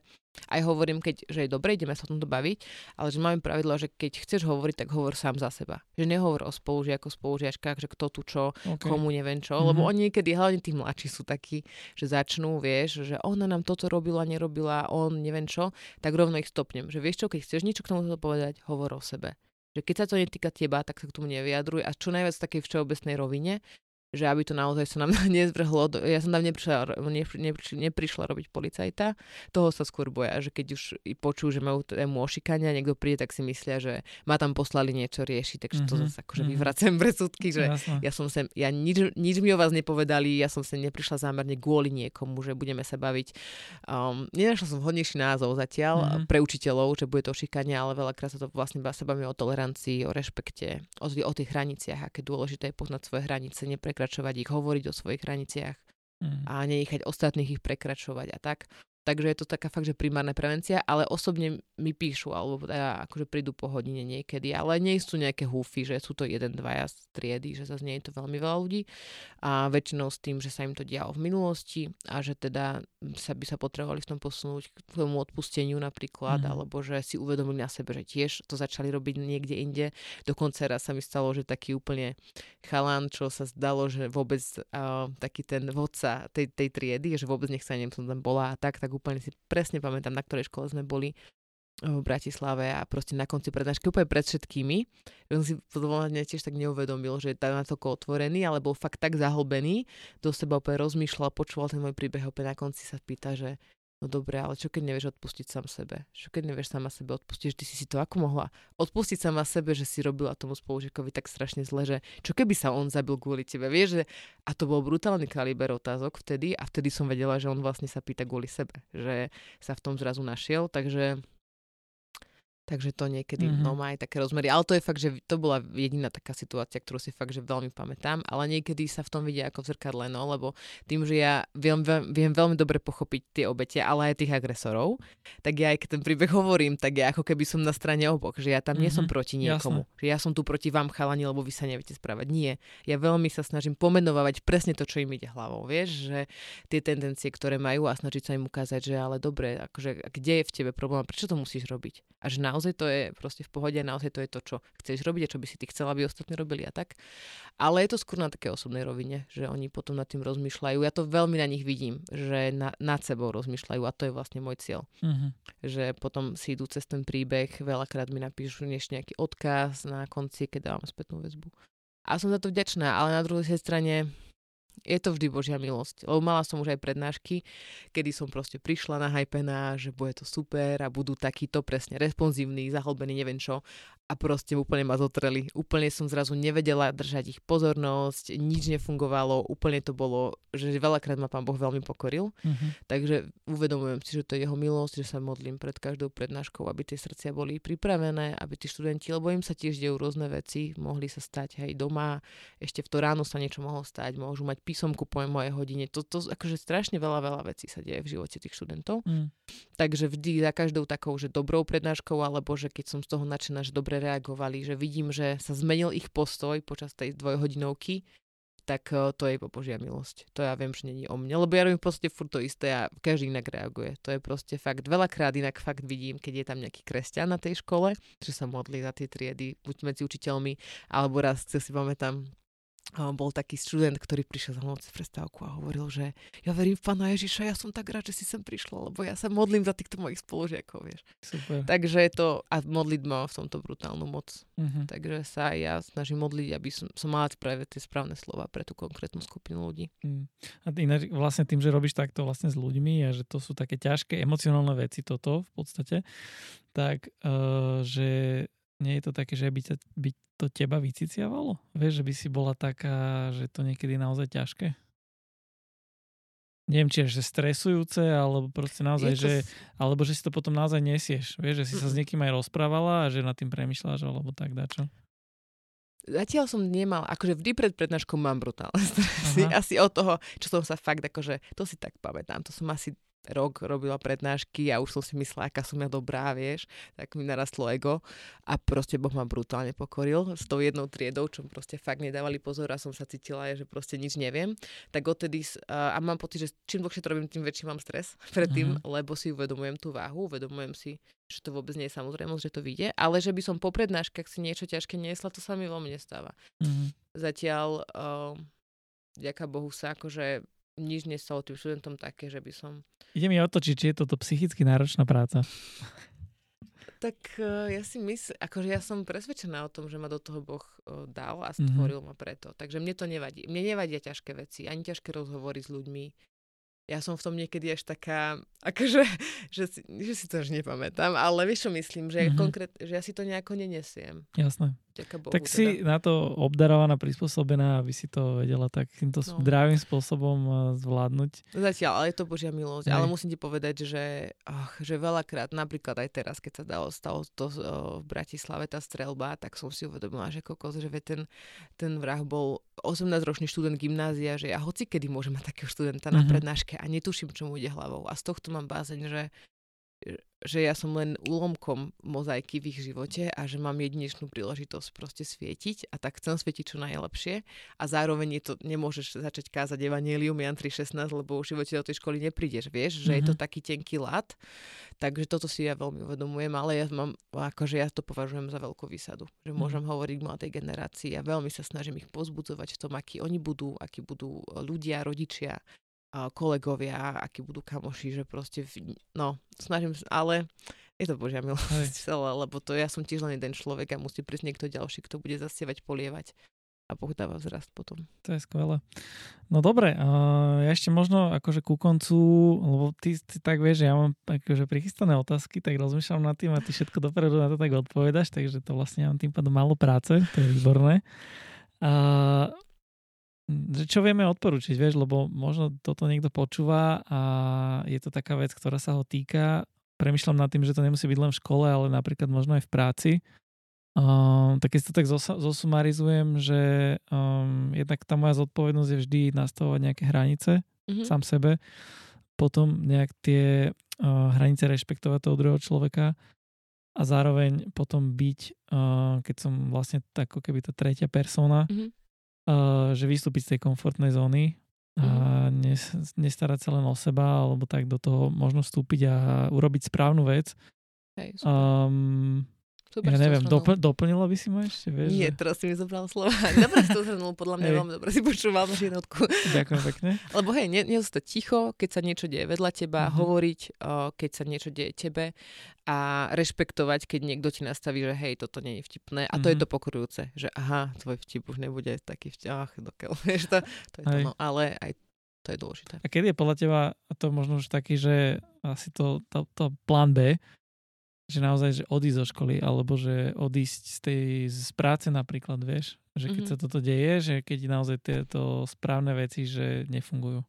S3: aj hovorím, keď, že je dobre, ideme sa o tomto baviť, ale že máme pravidlo, že keď chceš hovoriť, tak hovor sám za seba. Že nehovor o spolužiakoch, spolužiačkách, že kto tu čo,
S2: Okay.
S3: komu neviem čo,
S2: Mhm.
S3: lebo oni niekedy, hlavne tí mladší sú takí, že začnú, vieš, že ona nám toto robila, nerobila, on neviem čo, tak rovno ich stopnem. Že vieš čo, keď chceš niečo k tomu povedať, hovor o sebe. Že keď sa to netýka teba, tak sa k tomu nevyjadruj a čo najviac v takej všeobecnej rovine, že aby to naozaj sa nám nezvrhlo. Ja som tam neprišla, nepri, nepri, neprišla robiť policajta, toho sa skôr boja, že keď už počujú, že majú tému ošikania, niekto príde, tak si myslia, že ma tam poslali niečo riešiť, takže to
S2: Mhm,
S3: zase akože
S2: mhm.
S3: vyvracem predsudky, že
S2: Jasné.
S3: ja som sem, ja nič, nič mi o vás nepovedali, ja som sem neprišla zámerne kvôli niekomu, že budeme sa baviť. Um, nenašla som vhodnejší názov zatiaľ
S2: Mhm.
S3: mm-hmm. pre učiteľov, že bude to šikanie, ale veľakrát sa to vlastne sa bavíme o tolerancii, o rešpekte, o, o tých hraniciach, aké dôležité je poznať svoje hranice, neprekračovať ich, hovoriť o svojich hraniciach
S2: Mhm.
S3: a nenechať ostatných ich prekračovať a tak. Takže je to taká fakt, že primárna prevencia, ale osobne mi píšu, alebo teda akože prídu po hodine niekedy, ale nie sú nejaké húfy, že sú to jeden, dvaja z triedy, že zase nie je to veľmi veľa ľudí a väčšinou s tým, že sa im to dialo v minulosti a že teda sa by sa potrebovali v tom posunúť k tomu odpusteniu napríklad,
S2: Mhm.
S3: alebo že si uvedomili na sebe, že tiež to začali robiť niekde inde. Dokonca raz sa mi stalo, že taký úplne chalán, čo sa zdalo, že vôbec uh, taký ten vodca tej, tej triedy, že vôbec nech sa neviem, som tam bola a tak, tak úplne si presne pamätám, na ktorej škole sme boli v Bratislave a proste na konci prednášky úplne pred všetkými. On si podľa tiež tak neuvedomil, že je tak natoľko otvorený, ale bol fakt tak zahlbený, do seba úplne rozmýšľal, počúval ten môj príbeh opäť na konci sa pýta, že no dobre, ale čo keď nevieš odpustiť sám sebe? Čo keď nevieš sama sebe odpustiť, že ty si si to ako mohla? Odpustiť sama sebe, že si robila tomu spolužiakovi tak strašne zle, že čo keby sa on zabil kvôli tebe, vieš, že a to bol brutálny kaliber otázok vtedy a vtedy som vedela, že on vlastne sa pýta kvôli sebe, že sa v tom zrazu našiel, takže Takže to niekedy mm-hmm.
S2: Mhm.
S3: no, má aj také rozmery. Ale to je fakt, že to bola jediná taká situácia, ktorú si fakt, že veľmi pamätám. Ale niekedy sa v tom vidia ako v zrkadle, no, lebo tým, že ja viem, viem, viem veľmi dobre pochopiť tie obete, ale aj tých agresorov, tak ja aj keď ten príbeh hovorím, tak ja ako keby som na strane obok, že ja tam mm-hmm. nie som
S2: Mhm,
S3: proti niekomu. Že ja som tu proti vám chalani, lebo vy sa neviete správať. Nie. Ja veľmi sa snažím pomenovať presne to, čo im ide hlavou. Vieš, že tie tendencie, ktoré majú a snažiť sa im ukázať, že ale dobre, akože kde je v tebe problém, prečo to musíš robiť? A že naozaj to je proste v pohode, naozaj to je to, čo chceš robiť a čo by si ty chcela, aby ostatní robili a tak. Ale je to skôr na také osobnej rovine, že oni potom nad tým rozmýšľajú. Ja to veľmi na nich vidím, že na, nad sebou rozmýšľajú a to je vlastne môj cieľ.
S2: Mhm.
S3: Že potom si idú cez ten príbeh, veľakrát mi napíšu než nejaký odkaz na konci, keď dávam spätnú väzbu. A som za to vďačná, ale na druhej strane je to vždy Božia milosť. Lebo mala som už aj prednášky, kedy som proste prišla na hypená, že bude to super a budú takýto presne responsívni, zahlbení, neviem čo. A proste úplne ma zotreli. Úplne som zrazu nevedela držať ich pozornosť, nič nefungovalo, úplne to bolo, že veľakrát ma pán Boh veľmi pokoril. Uh-huh. Takže uvedomujem si, že to je jeho milosť, že sa modlím pred každou prednáškou, aby tie srdcia boli pripravené, aby tí študenti, lebo im sa tiež dejú rôzne veci, mohli sa stať aj doma, ešte v to ráno sa niečo mohlo stať, môžu mať písomku po mojej hodine. To, to akože strašne veľa, veľa vecí sa deje v živote tých študentov. Uh-huh. Takže vždy za každou takou, že dobrou prednáškou, alebo že keď som z toho nadšená, že dobre reagovali, že vidím, že sa zmenil ich postoj počas tej dvojhodinovky, tak eh, to je Božia milosť. To ja viem, že není o mne, lebo ja robím v podstate furt to isté a každý inak reaguje. To je proste fakt, veľakrát inak fakt vidím, keď je tam nejaký kresťan na tej škole, že sa modlí za tie triedy, buď medzi učiteľmi, alebo raz si pamätám, bol taký študent, ktorý prišiel za mnou cez prestávku a hovoril, že ja verím v Pána Ježiša, ja som tak rád, že si sem prišla, lebo ja sa modlím za týchto mojich spolužiakov, vieš.
S2: Super.
S3: Takže je to, a modliť ma v tomto brutálnu moc. Uh-huh. Takže sa ja snažím modliť, aby som, som mala práve tie správne slova pre tú konkrétnu skupinu ľudí. Uh-huh.
S2: A ináč vlastne tým, že robíš takto vlastne s ľuďmi a že to sú také ťažké emocionálne veci toto v podstate, tak uh, že nie je to také, že by, ťa, by to teba vyciciavalo? Vieš, že by si bola taká, že to niekedy je naozaj ťažké? Neviem, či je že stresujúce, alebo proste naozaj, to... že, alebo že si to potom naozaj nesieš. Vieš, že si sa s niekým aj rozprávala a že nad tým premyšľaš, alebo tak dačo.
S3: Zatiaľ som nemal, akože vždy pred prednáškou mám brutálne stresy. Asi od toho, čo som sa fakt, akože, to si tak pamätám, to som asi rok robila prednášky a už som si myslela, aká som ja dobrá, vieš, tak mi narastlo ego a proste Boh ma brutálne pokoril s tou jednou triedou, čo proste fakt nedávali pozor a som sa cítila, že proste nič neviem. Tak odtedy a mám pocit, že čím dlhšie to robím, tým väčší mám stres predtým, uh-huh. lebo si uvedomujem tú váhu, uvedomujem si, že to vôbec nie je samozrejmosť, že to vyjde, ale že by som po prednáškach si niečo ťažké niesla, to sa mi veľmi nestáva. Uh-huh. Zatiaľ, uh, ďaká Bohu sa akože nič nestalo tým študentom také, že by som...
S2: Ide mi o to, či, či je toto psychicky náročná práca.
S3: Tak uh, ja si myslím, akože ja som presvedčená o tom, že ma do toho Boh uh, dal a mhm. stvoril mm-hmm. ma preto. Takže mne to nevadí. Mne nevadia ťažké veci, ani ťažké rozhovory s ľuďmi ja som v tom niekedy až taká, akože, že si, že si to už nepamätám, ale vieš čo myslím, že, mm-hmm. konkrét, že ja si to nejako nenesiem.
S2: Jasné. Bohu, tak si teda. na to obdarovaná, prispôsobená, aby si to vedela takýmto no. zdravým spôsobom eh, zvládnuť.
S3: Zatiaľ, ale je to Božia milosť. Aj. Ale musím ti povedať, že, ach, že veľakrát, napríklad aj teraz, keď sa dalo, stalo to uh, v Bratislave tá strelba, tak som si uvedomila, že kokos, že ten, ten vrah bol 18-ročný študent gymnázia, že ja hoci kedy môžem mať takého študenta mm-hmm. na mhm. prednáške a netuším, čo mu ide hlavou. A z tohto mám bázeň, že že ja som len úlomkom mozaiky v ich živote a že mám jedinečnú príležitosť proste svietiť a tak chcem svietiť čo najlepšie a zároveň je to, nemôžeš začať kázať Evangelium Jan 3.16, lebo v živote do tej školy neprídeš, vieš, že mm-hmm. je to mhm. taký tenký lat, takže toto si ja veľmi uvedomujem, ale ja mám, akože ja to považujem za veľkú výsadu, že mm-hmm. môžem hovoriť mladej generácii a veľmi sa snažím ich pozbudzovať v tom, akí oni budú, akí budú ľudia, rodičia, kolegovia, akí budú kamoši, že proste, no, snažím sa, ale je to Božia milosť celé, lebo to ja som tiež len jeden človek a musí prísť niekto ďalší, kto bude zasievať, polievať a Boh dáva vzrast potom.
S2: To je skvelé. No dobre, uh, ja ešte možno akože ku koncu, lebo ty, ty tak vieš, že ja mám akože prichystané otázky, tak rozmýšľam nad tým a ty všetko dopredu na to tak odpovedaš, takže to vlastne mám tým pádom málo práce, to je výborné. Uh, čo vieme odporučiť, vieš, lebo možno toto niekto počúva a je to taká vec, ktorá sa ho týka. Premýšľam nad tým, že to nemusí byť len v škole, ale napríklad možno aj v práci. Um, tak keď to tak zos- zosumarizujem, že um, jednak tá moja zodpovednosť je vždy nastavovať nejaké hranice mm-hmm. sám sebe, potom nejak tie uh, hranice rešpektovať toho druhého človeka a zároveň potom byť, uh, keď som vlastne tak ako keby tá tretia persona, mm-hmm uh, že vystúpiť z tej komfortnej zóny a mhm. nes, nestarať sa len o seba, alebo tak do toho možno vstúpiť a urobiť správnu vec.
S3: Hej, um,
S2: Super, ja neviem, dopl- doplnila by si ma ešte, vieš?
S3: Nie, že... teraz si mi zobral slova. Dobre si to zhrnul, podľa mňa veľmi dobre si počúval na jednotku.
S2: Ďakujem pekne.
S3: Lebo hej, nie, to ticho, keď sa niečo deje vedľa teba, uh-huh. hovoriť, o, keď sa niečo deje tebe a rešpektovať, keď niekto ti nastaví, že hej, toto nie je vtipné. A to uh-huh. je mhm. to pokorujúce, že aha, tvoj vtip už nebude taký vtip, ach, dokiaľ, vieš to, to je to, no, ale aj to je dôležité.
S2: A kedy je podľa teba to možno už taký, že asi to, to, to plán B, že naozaj, že odísť zo školy, alebo že odísť z tej z práce napríklad, vieš, že keď mm-hmm. sa toto deje, že keď naozaj tieto správne veci, že nefungujú.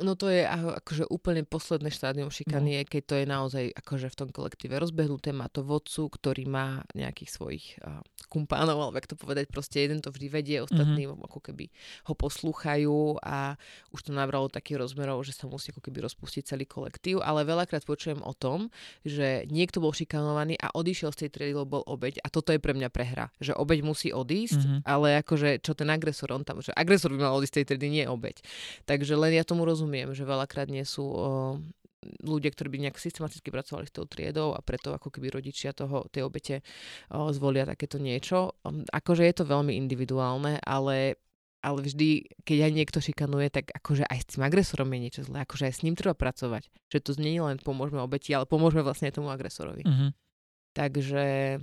S3: No to je akože úplne posledné štádium šikany, no. keď to je naozaj akože v tom kolektíve rozbehnuté, má to vodcu, ktorý má nejakých svojich uh, kumpánov, alebo jak to povedať, proste jeden to vždy vedie, ostatní mm-hmm. ako keby ho poslúchajú a už to nabralo takých rozmerov, že sa musí ako keby rozpustiť celý kolektív, ale veľakrát počujem o tom, že niekto bol šikanovaný a odišiel z tej triedy, lebo bol obeď a toto je pre mňa prehra, že obeď musí odísť, mm-hmm. ale akože čo ten agresor, on tam, že agresor by mal odísť z tej triedy, nie obeď. Takže len ja tomu rozumiem rozumiem, že veľakrát nie sú o, ľudia, ktorí by nejak systematicky pracovali s tou triedou a preto ako keby rodičia toho, tej obete o, zvolia takéto niečo. Um, akože je to veľmi individuálne, ale ale vždy, keď aj niekto šikanuje, tak akože aj s tým agresorom je niečo zlé, akože aj s ním treba pracovať. Že to nie len pomôžeme obeti, ale pomôžeme vlastne aj tomu agresorovi. Uh-huh. Takže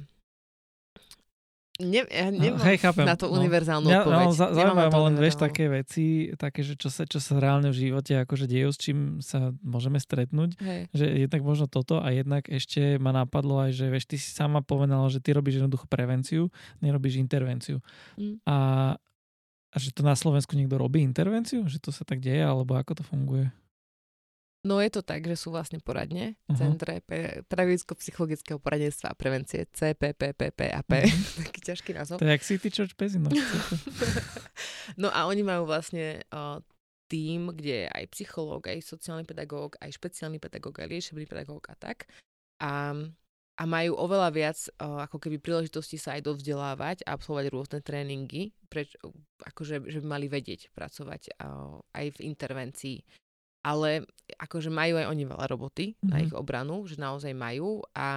S3: Ne, ja no, nemám hej, chápem. na to no. univerzálnu ja, odpoveď. No, za,
S2: zaujímavé ma len, vieš, také veci, také, že čo sa, čo sa reálne v živote akože dejú, s čím sa môžeme stretnúť. Hej. Že jednak možno toto a jednak ešte ma napadlo aj, že vieš, ty si sama povedala, že ty robíš jednoducho prevenciu, nerobíš intervenciu. Mm. A, a že to na Slovensku niekto robí intervenciu? Že to sa tak deje, alebo ako to funguje?
S3: No je to tak, že sú vlastne poradne, uh-huh. Centre pedagogicko-psychologického poradenstva a prevencie CPPPP a P. Uh-huh. Taký ťažký názov.
S2: To je jak City Church Pezino.
S3: no a oni majú vlastne uh, tým, kde je aj psychológ, aj sociálny pedagóg, aj špeciálny pedagóg, aj liečebný pedagóg a tak. A, a majú oveľa viac uh, ako keby príležitosti sa aj dovzdelávať a absolvovať rôzne tréningy, preč, akože, že by mali vedieť pracovať uh, aj v intervencii ale akože majú aj oni veľa roboty mm-hmm. na mhm. ich obranu, že naozaj majú a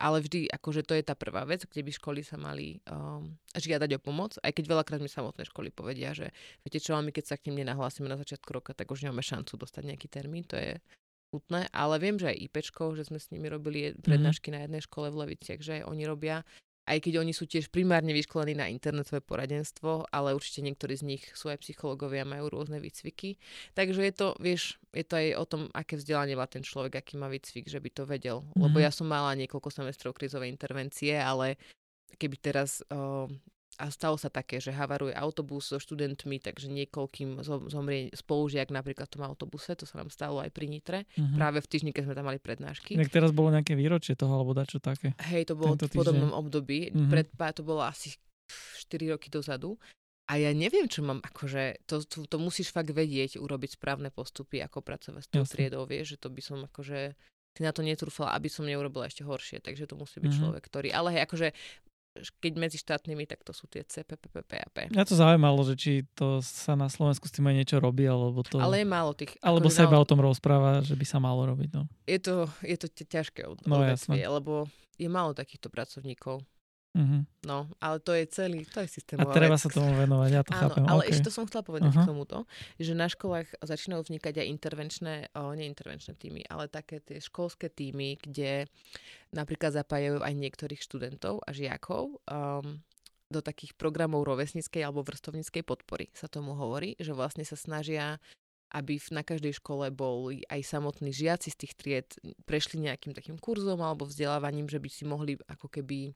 S3: ale vždy, akože to je tá prvá vec, kde by školy sa mali um, žiadať o pomoc, aj keď veľakrát mi samotné školy povedia, že viete čo, my keď sa k nim nenahlásime na začiatku roka, tak už nemáme šancu dostať nejaký termín, to je smutné, ale viem, že aj IPčko, že sme s nimi robili mhm. prednášky mm-hmm. na jednej škole v Leviciach, že aj oni robia aj keď oni sú tiež primárne vyškolení na internetové poradenstvo, ale určite niektorí z nich sú aj psychológovia, majú rôzne výcviky. Takže je to, vieš, je to aj o tom, aké vzdelanie má ten človek, aký má výcvik, že by to vedel. Mm-hmm. Lebo ja som mala niekoľko semestrov krizovej intervencie, ale keby teraz uh, a stalo sa také, že havaruje autobus so študentmi, takže niekoľkým zomrie spolužiak napríklad v tom autobuse, to sa nám stalo aj pri Nitre, uh-huh. práve v týždni, keď sme tam mali prednášky.
S2: Tak teraz bolo nejaké výročie toho, alebo dačo také?
S3: Hej, to bolo v podobnom období, uh-huh. pred, to bolo asi 4 roky dozadu. A ja neviem, čo mám, akože, to, to, to musíš fakt vedieť, urobiť správne postupy, ako pracovať s tou triedou, vieš, že to by som akože si na to netrúfala, aby som neurobila ešte horšie, takže to musí byť mm-hmm. človek, ktorý, ale hej, akože keď medzi štátnymi, tak to sú tie CPPPP.
S2: Mňa to zaujímalo, že či to sa na Slovensku s tým aj niečo robí, alebo to...
S3: Ale je málo tých...
S2: Alebo sa iba o tom rozpráva, že by sa malo robiť, no.
S3: Je to, je to ťažké od, no, odvetvie, lebo je málo takýchto pracovníkov. Mm-hmm. No, ale to je celý, to je systémová
S2: A treba vec. sa tomu venovať, ja to
S3: Áno,
S2: chápem.
S3: ale okay. ešte to som chcela povedať uh-huh. k tomuto, že na školách začínajú vznikať aj intervenčné, o, nie intervenčné týmy, ale také tie školské týmy, kde napríklad zapájajú aj niektorých študentov a žiakov um, do takých programov rovesníckej alebo vrstovníckej podpory, sa tomu hovorí, že vlastne sa snažia aby na každej škole boli aj samotní žiaci z tých tried prešli nejakým takým kurzom alebo vzdelávaním, že by si mohli ako keby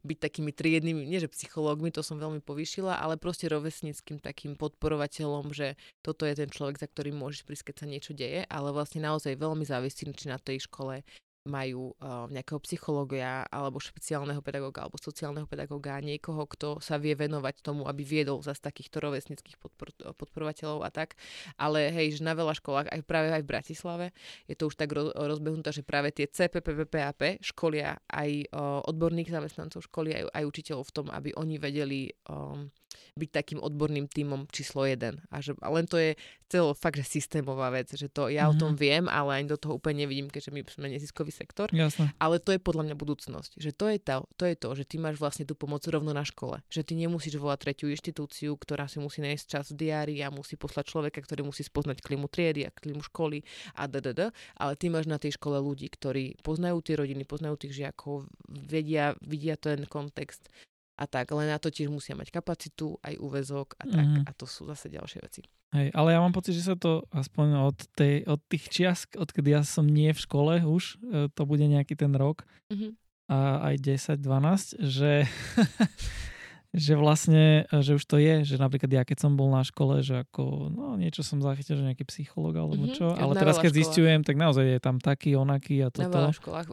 S3: byť takými triednymi, nie že psychológmi, to som veľmi povýšila, ale proste rovesnickým takým podporovateľom, že toto je ten človek, za ktorým môžeš prísť, keď sa niečo deje, ale vlastne naozaj veľmi závisí, či na tej škole majú uh, nejakého psychológia alebo špeciálneho pedagóga alebo sociálneho pedagóga, niekoho, kto sa vie venovať tomu, aby viedol zase takýchto rovesnických podpor, podporovateľov a tak. Ale hej, že na veľa školách, aj práve aj v Bratislave, je to už tak rozbehnuté, že práve tie CPPPAP školia aj uh, odborných zamestnancov školy, aj, aj učiteľov v tom, aby oni vedeli um, byť takým odborným týmom číslo jeden. A, že, a len to je celo fakt, že systémová vec, že to ja mm-hmm. o tom mhm. viem, ale ani do toho úplne nevidím, keďže my sme neziskový sektor.
S2: Jasne.
S3: Ale to je podľa mňa budúcnosť. Že to je, to, to je to, že ty máš vlastne tú pomoc rovno na škole. Že ty nemusíš volať tretiu inštitúciu, ktorá si musí nájsť čas v diári a musí poslať človeka, ktorý musí spoznať klimu triedy a klimu školy a ddd, ale ty máš na tej škole ľudí, ktorí poznajú tie rodiny, poznajú tých žiakov, vedia, vidia ten kontext, a tak. Len na to tiež musia mať kapacitu, aj úvezok a tak.
S2: Mhm.
S3: A to sú zase ďalšie veci.
S2: Hej, ale ja mám pocit, že sa to aspoň od, tej, od tých čias, odkedy ja som nie v škole už, e, to bude nejaký ten rok,
S3: Mhm.
S2: a aj 10-12, že, že vlastne, že už to je, že napríklad ja keď som bol na škole, že ako, no niečo som zachytil, že nejaký psychológ alebo
S3: Mhm,
S2: čo,
S3: na
S2: ale teraz keď zistujem, tak naozaj je tam taký, onaký a
S3: Na
S2: toto.
S3: veľa školách.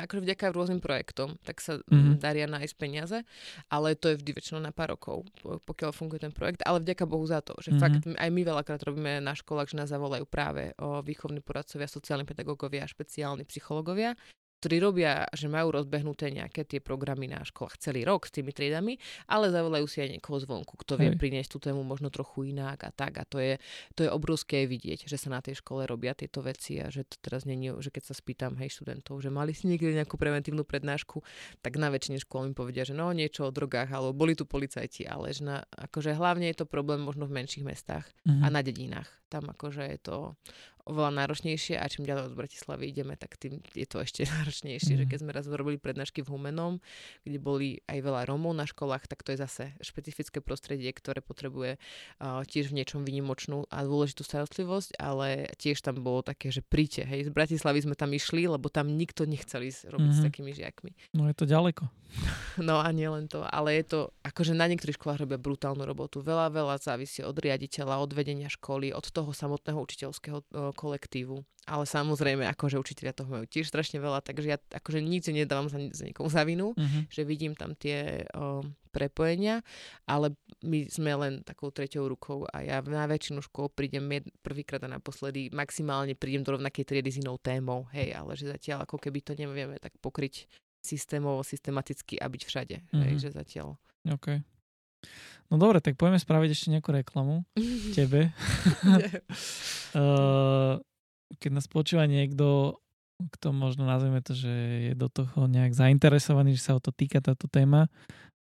S3: Akože vďaka rôznym projektom, tak sa
S2: Mhm.
S3: mm daria nájsť peniaze, ale to je vždy väčšinou na pár rokov, po- pokiaľ funguje ten projekt. Ale vďaka Bohu za to, že
S2: Mhm.
S3: fakt m- aj my veľakrát robíme na školách, že nás zavolajú práve o výchovní poradcovia, sociálni pedagógovia, špeciálni psychológovia, ktorí robia, že majú rozbehnuté nejaké tie programy na školách celý rok s tými triedami, ale zavolajú si aj niekoho zvonku, kto vie
S2: Hej.
S3: priniesť tú tému možno trochu inak a tak. A to je, to je obrovské vidieť, že sa na tej škole robia tieto veci a že to teraz není, že keď sa spýtam, hej, študentov, že mali si niekedy nejakú preventívnu prednášku, tak na väčšine škôl mi povedia, že no niečo o drogách, alebo boli tu policajti, ale že na, akože hlavne je to problém možno v menších mestách
S2: Mhm.
S3: a na dedinách. Tam akože je to oveľa náročnejšie a čím ďalej od Bratislavy ideme, tak tým je to ešte náročnejšie, že
S2: Mhm.
S3: keď sme raz robili prednášky v Humenom, kde boli aj veľa Rómov na školách, tak to je zase špecifické prostredie, ktoré potrebuje uh, tiež v niečom vynimočnú a dôležitú starostlivosť, ale tiež tam bolo také, že príďte, hej, z Bratislavy sme tam išli, lebo tam nikto nechcel ísť robiť s
S2: Mhm.
S3: takými žiakmi.
S2: No je to ďaleko.
S3: No a nie len to, ale je to, akože na niektorých školách robia brutálnu robotu. Veľa, veľa závisí od riaditeľa, od vedenia školy, od toho samotného učiteľského kolektívu. Ale samozrejme, akože učiteľia toho majú tiež strašne veľa, takže ja akože nič nedávam za, za nikomu za vinu,
S2: Mhm.
S3: že vidím tam tie o, prepojenia, ale my sme len takou treťou rukou a ja na väčšinu škôl prídem prvýkrát a naposledy, maximálne prídem do rovnakej triedy s inou témou, hej, ale že zatiaľ ako keby to nevieme tak pokryť systémovo, systematicky a byť všade, mm-hmm. hej,
S2: Mhm.
S3: že zatiaľ.
S2: OK. No dobre, tak poďme spraviť ešte nejakú reklamu tebe. Uh, keď nás počúva niekto, kto možno nazveme to, že je do toho nejak zainteresovaný, že sa o to týka táto téma,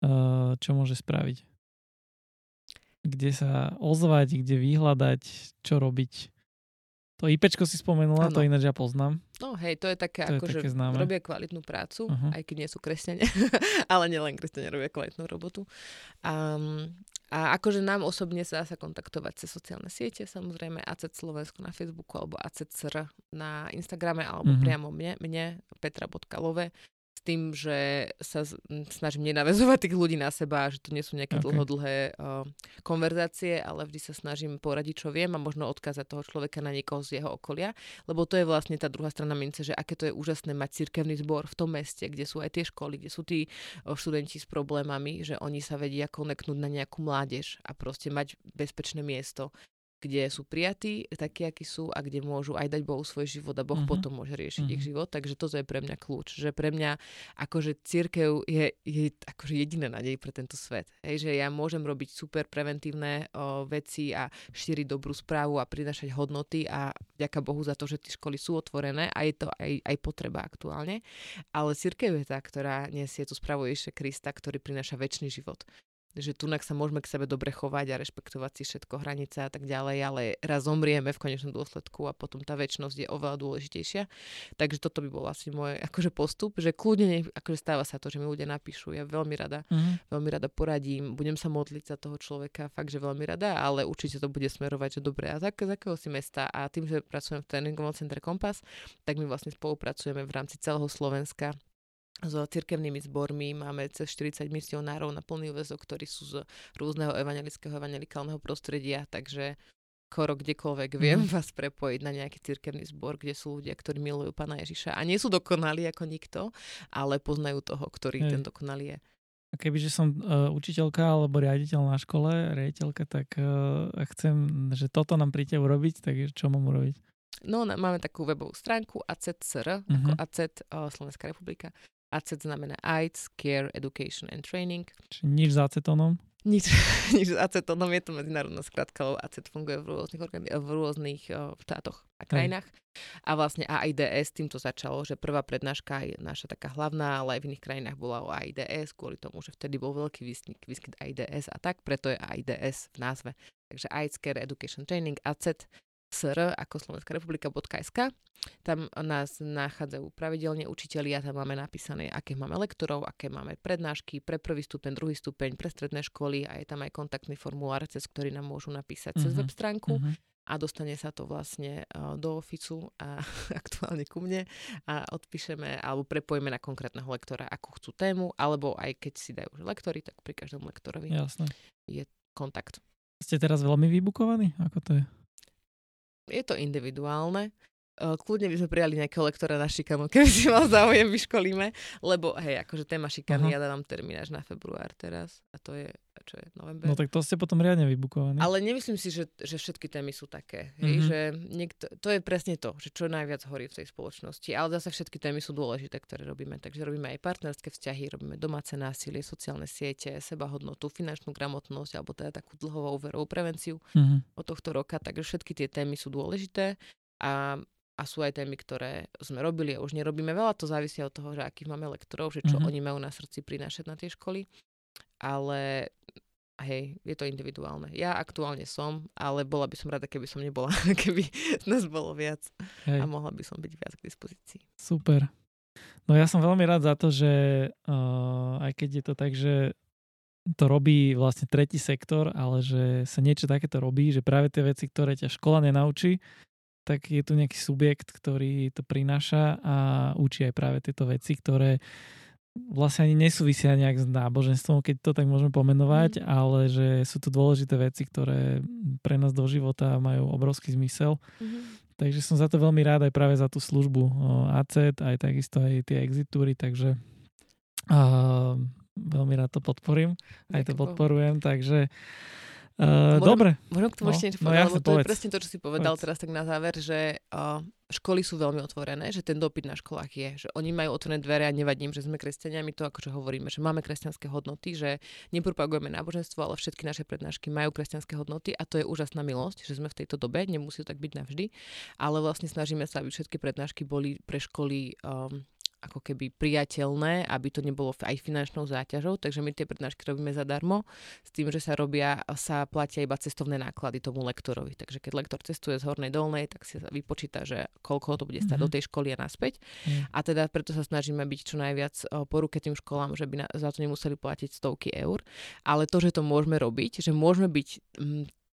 S2: uh, čo môže spraviť? Kde sa ozvať, kde vyhľadať, čo robiť? To IPčko si spomenula, to
S3: Áno.
S2: ináč ja poznám.
S3: No hej, to je také,
S2: To je
S3: ako, že
S2: také známe.
S3: robia kvalitnú prácu,
S2: Mhm.
S3: aj keď nie sú kresťania, ale nielen kresťania robia kvalitnú robotu. Um, a akože nám osobne sa dá sa kontaktovať cez sociálne siete, samozrejme ACET Slovensko na Facebooku alebo ACET na Instagrame alebo
S2: Mhm.
S3: priamo mne, mne petra.love tým, že sa snažím nenavezovať tých ľudí na seba, že to nie sú nejaké
S2: Ok.
S3: dlhodlhé uh, konverzácie, ale vždy sa snažím poradiť, čo viem a možno odkázať toho človeka na niekoho z jeho okolia, lebo to je vlastne tá druhá strana mince, že aké to je úžasné mať cirkevný zbor v tom meste, kde sú aj tie školy, kde sú tí o, študenti s problémami, že oni sa vedia koneknúť na nejakú mládež a proste mať bezpečné miesto, kde sú prijatí, takí, akí sú a kde môžu aj dať Bohu svoj život a Boh
S2: Mhm.
S3: potom môže riešiť ich
S2: Mhm.
S3: život. Takže toto je pre mňa kľúč, že pre mňa akože církev je, je akože jediná nádej pre tento svet. Hej, že ja môžem robiť super preventívne o, veci a šíriť dobrú správu a prinašať hodnoty a vďaka Bohu za to, že tie školy sú otvorené a je to aj, aj potreba aktuálne. Ale církev je tá, ktorá nesie tú správu Ježiša Krista, ktorý prináša väčší život že tunak sa môžeme k sebe dobre chovať a rešpektovať si všetko, hranice a tak ďalej, ale raz zomrieme v konečnom dôsledku a potom tá väčšnosť je oveľa dôležitejšia. Takže toto by bol asi môj akože postup, že kľudne, akože stáva sa to, že mi ľudia napíšu, ja veľmi rada,
S2: Mhm.
S3: veľmi rada poradím, budem sa modliť za toho človeka, fakt, že veľmi rada, ale určite to bude smerovať, že dobre, a z, ak- z akého si mesta a tým, že pracujem v tréningovom centre Kompas, tak my vlastne spolupracujeme v rámci celého Slovenska s cirkevnými zbormi, máme cez 40 misionárov na plný úvezok, ktorí sú z rôzneho evangelického, evangelikálneho prostredia, takže skoro kdekoľvek viem
S2: Mhm.
S3: vás prepojiť na nejaký cirkevný zbor, kde sú ľudia, ktorí milujú Pána Ježiša a nie sú dokonalí ako nikto, ale poznajú toho, ktorý
S2: Hej.
S3: ten dokonalý je.
S2: A kebyže som uh, učiteľka alebo riaditeľ na škole, riaditeľka, tak uh, chcem, že toto nám príďte urobiť, tak čo mám urobiť?
S3: No, máme takú webovú stránku ACET.SR,
S2: Mhm.
S3: ako ACET, uh, Slovenská republika. ACET znamená AIDS, Care, Education and Training.
S2: Čiže nič s acetónom?
S3: Nič, nič s acetónom, je to medzinárodná skratka, lebo ACET funguje v rôznych, organi- v rôznych uh, štátoch a krajinách. A vlastne AIDS týmto začalo, že prvá prednáška je naša taká hlavná, ale aj v iných krajinách bola o AIDS, kvôli tomu, že vtedy bol veľký výskyt, výskyt AIDS a tak, preto je AIDS v názve. Takže AIDS, Care, Education, Training, ACET sr ako Slovenská republika.sk. Tam nás nachádzajú pravidelne učitelia, tam máme napísané, aké máme lektorov, aké máme prednášky pre prvý stupeň, druhý stupeň, pre stredné školy a je tam aj kontaktný formulár, cez ktorý nám môžu napísať uh-huh. cez mhm. web stránku. Uh-huh a dostane sa to vlastne do oficu a aktuálne ku mne a odpíšeme alebo prepojíme na konkrétneho lektora, akú chcú tému, alebo aj keď si dajú lektory, tak pri každom lektorovi
S2: Jasne.
S3: je kontakt.
S2: Ste teraz veľmi vybukovaní? Ako to je?
S3: Je to individuálne. Kľudne by sme prijali nejakého lektora na šikanu, keby si mal záujem, vyškolíme, lebo hej, akože téma šikany, uh-huh. ja dávam termín až na február teraz a to je čo je november.
S2: No tak to ste potom riadne vybukovaní.
S3: Ale nemyslím si, že, že všetky témy sú také. Mm-hmm. Hej, mhm. že niekto, to je presne to, že čo najviac horí v tej spoločnosti. Ale zase všetky témy sú dôležité, ktoré robíme. Takže robíme aj partnerské vzťahy, robíme domáce násilie, sociálne siete, sebahodnotu, finančnú gramotnosť alebo teda takú dlhovou úverovú prevenciu mm-hmm. od tohto roka. Takže všetky tie témy sú dôležité a a sú aj témy, ktoré sme robili a už nerobíme veľa. To závisí od toho, že akých máme lektorov, že čo mm-hmm. oni majú na srdci prinášať na tie školy ale hej, je to individuálne. Ja aktuálne som, ale bola by som rada, keby som nebola, keby nás bolo viac hej. a mohla by som byť viac k dispozícii.
S2: Super. No ja som veľmi rád za to, že uh, aj keď je to tak, že to robí vlastne tretí sektor, ale že sa niečo takéto robí, že práve tie veci, ktoré ťa škola nenaučí, tak je tu nejaký subjekt, ktorý to prináša a učí aj práve tieto veci, ktoré vlastne ani nesúvisia nejak s náboženstvom, keď to tak môžeme pomenovať, mm. ale že sú tu dôležité veci, ktoré pre nás do života majú obrovský zmysel. Mm-hmm. Takže som za to veľmi rád aj práve za tú službu ACET, aj takisto aj tie exitúry, takže uh, veľmi rád to podporím, aj to podporujem, takže Uh, môžem, dobre.
S3: Môžem k tomu no, ešte niečo no, lebo to povedz. je presne to, čo si povedal povedz. teraz tak na záver, že uh, školy sú veľmi otvorené, že ten dopyt na školách je, že oni majú otvorené dvere a nevadím, že sme kresťaniami, to akože hovoríme, že máme kresťanské hodnoty, že nepropagujeme náboženstvo, ale všetky naše prednášky majú kresťanské hodnoty a to je úžasná milosť, že sme v tejto dobe, nemusí to tak byť navždy, ale vlastne snažíme sa, aby všetky prednášky boli pre školy um, ako keby priateľné, aby to nebolo aj finančnou záťažou, takže my tie prednášky robíme zadarmo, s tým, že sa robia, sa platia iba cestovné náklady tomu lektorovi. Takže keď lektor cestuje z Hornej Dolnej, tak si vypočíta, že koľko to bude stať mm-hmm. do tej školy a naspäť. Mm. A teda preto sa snažíme byť čo najviac po ruke tým školám, že by na, za to nemuseli platiť stovky eur. Ale to, že to môžeme robiť, že môžeme byť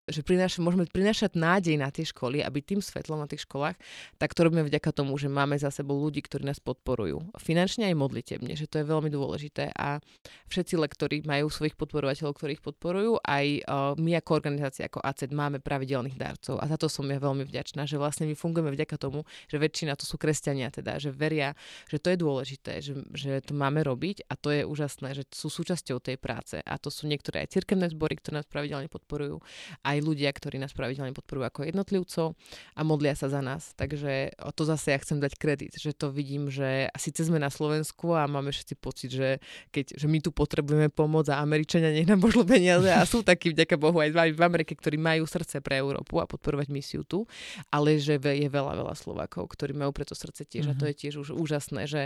S3: že prináš, môžeme prinášať nádej na tie školy a byť tým svetlom na tých školách, tak to robíme vďaka tomu, že máme za sebou ľudí, ktorí nás podporujú. Finančne aj modlitebne, že to je veľmi dôležité a všetci lektori majú svojich podporovateľov, ktorých podporujú. Aj uh, my ako organizácia, ako ACED máme pravidelných darcov a za to som ja veľmi vďačná, že vlastne my fungujeme vďaka tomu, že väčšina to sú kresťania teda, že veria, že to je dôležité, že, že to máme robiť a to je úžasné, že sú súčasťou tej práce a to sú niektoré aj cirkevné zbory, ktoré nás pravidelne podporujú. A aj ľudia, ktorí nás pravidelne podporujú ako jednotlivcov a modlia sa za nás. Takže o to zase ja chcem dať kredit, že to vidím, že síce sme na Slovensku a máme všetci pocit, že, keď, že my tu potrebujeme pomoc a Američania nech nám pošlo peniaze a sú takí vďaka Bohu aj v Amerike, ktorí majú srdce pre Európu a podporovať misiu tu, ale že je veľa, veľa Slovákov, ktorí majú preto srdce tiež mm-hmm. a to mhm. je tiež už úžasné, že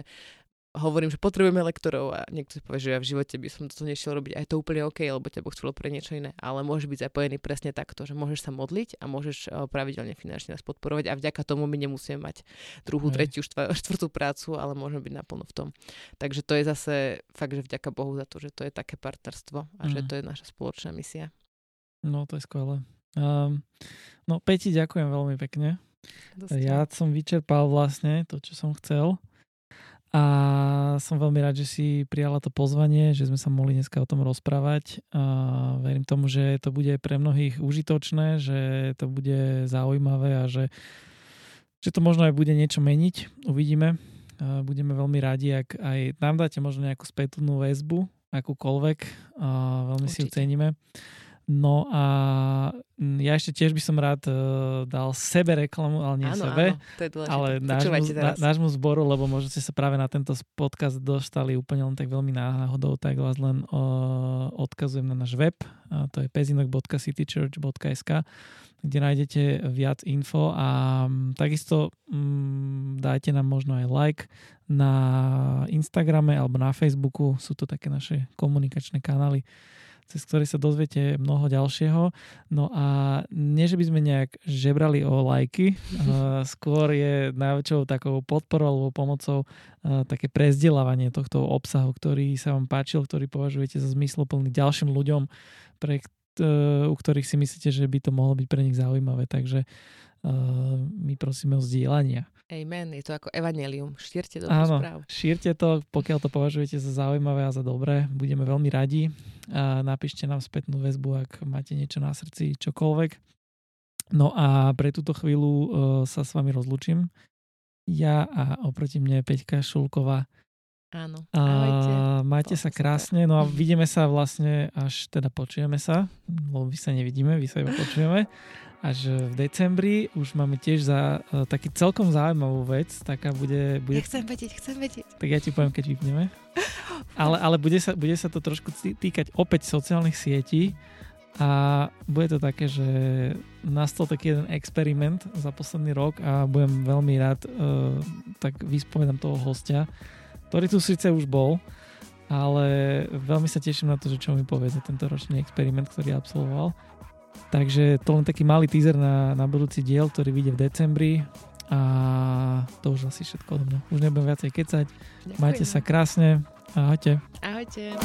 S3: hovorím, že potrebujeme lektorov a niekto si povie, že ja v živote by som toto nešiel robiť a je to úplne OK, lebo ťa Boh chcelo pre niečo iné. Ale môžeš byť zapojený presne takto, že môžeš sa modliť a môžeš eh, pravidelne finančne nás podporovať a vďaka tomu my nemusíme mať druhú, tretiu, štvrtú prácu, ale môžeme byť naplno v tom. Takže to je zase fakt, že vďaka Bohu za to, že to je také partnerstvo a mm. že mhm. to je naša spoločná misia.
S2: No to je skvelé. Um, no Peti, ďakujem veľmi pekne. Dostane. Ja som vyčerpal vlastne to, čo som chcel. A som veľmi rád, že si prijala to pozvanie, že sme sa mohli dneska o tom rozprávať. A verím tomu, že to bude pre mnohých užitočné, že to bude zaujímavé a že, že to možno aj bude niečo meniť. Uvidíme. A budeme veľmi radi, ak aj nám dáte možno nejakú spätnú väzbu, akúkoľvek. A veľmi Určite. si ju ceníme. No a mm, ja ešte tiež by som rád uh, dal sebe reklamu, ale nie áno, sebe, áno, to je ale nášmu, na, nášmu zboru, lebo možno ste sa práve na tento podcast dostali úplne len tak veľmi náhodou, tak vás len uh, odkazujem na náš web, a to je pezinok.citychurch.sk, kde nájdete viac info a um, takisto um, dajte nám možno aj like na Instagrame alebo na Facebooku, sú to také naše komunikačné kanály cez ktorý sa dozviete mnoho ďalšieho. No a nie, že by sme nejak žebrali o lajky, skôr je najväčšou takou podporou alebo pomocou také prezdelávanie tohto obsahu, ktorý sa vám páčil, ktorý považujete za zmysloplný ďalším ľuďom, pre, u ktorých si myslíte, že by to mohlo byť pre nich zaujímavé. Takže my prosíme o zdieľania.
S3: Amen, je to ako evanelium. Šírte
S2: dobrú Áno, správu. šírte to, pokiaľ to považujete za zaujímavé a za dobré. Budeme veľmi radi. A napíšte nám spätnú väzbu, ak máte niečo na srdci, čokoľvek. No a pre túto chvíľu uh, sa s vami rozlučím. Ja a oproti mne Peťka Šulková.
S3: Áno,
S2: ahojte. A majte to sa krásne, no a vidíme sa vlastne, až teda počujeme sa, lebo vy sa nevidíme, vy sa iba počujeme až v decembri už máme tiež za uh, taký celkom zaujímavú vec, taká bude... bude...
S3: Ja chcem vedieť, chcem vedieť.
S2: Tak ja ti poviem, keď vypneme. ale ale bude, sa, bude sa to trošku týkať opäť sociálnych sietí a bude to také, že nastal taký jeden experiment za posledný rok a budem veľmi rád uh, tak vyspovedám toho hostia, ktorý tu síce už bol, ale veľmi sa teším na to, že čo mi povie za tento ročný experiment, ktorý absolvoval. Takže to len taký malý teaser na, na budúci diel, ktorý vyjde v decembri a to už asi všetko od mňa. Už nebudem viacej kecať. Ďakujem. Majte sa krásne. Ahojte.
S3: Ahojte.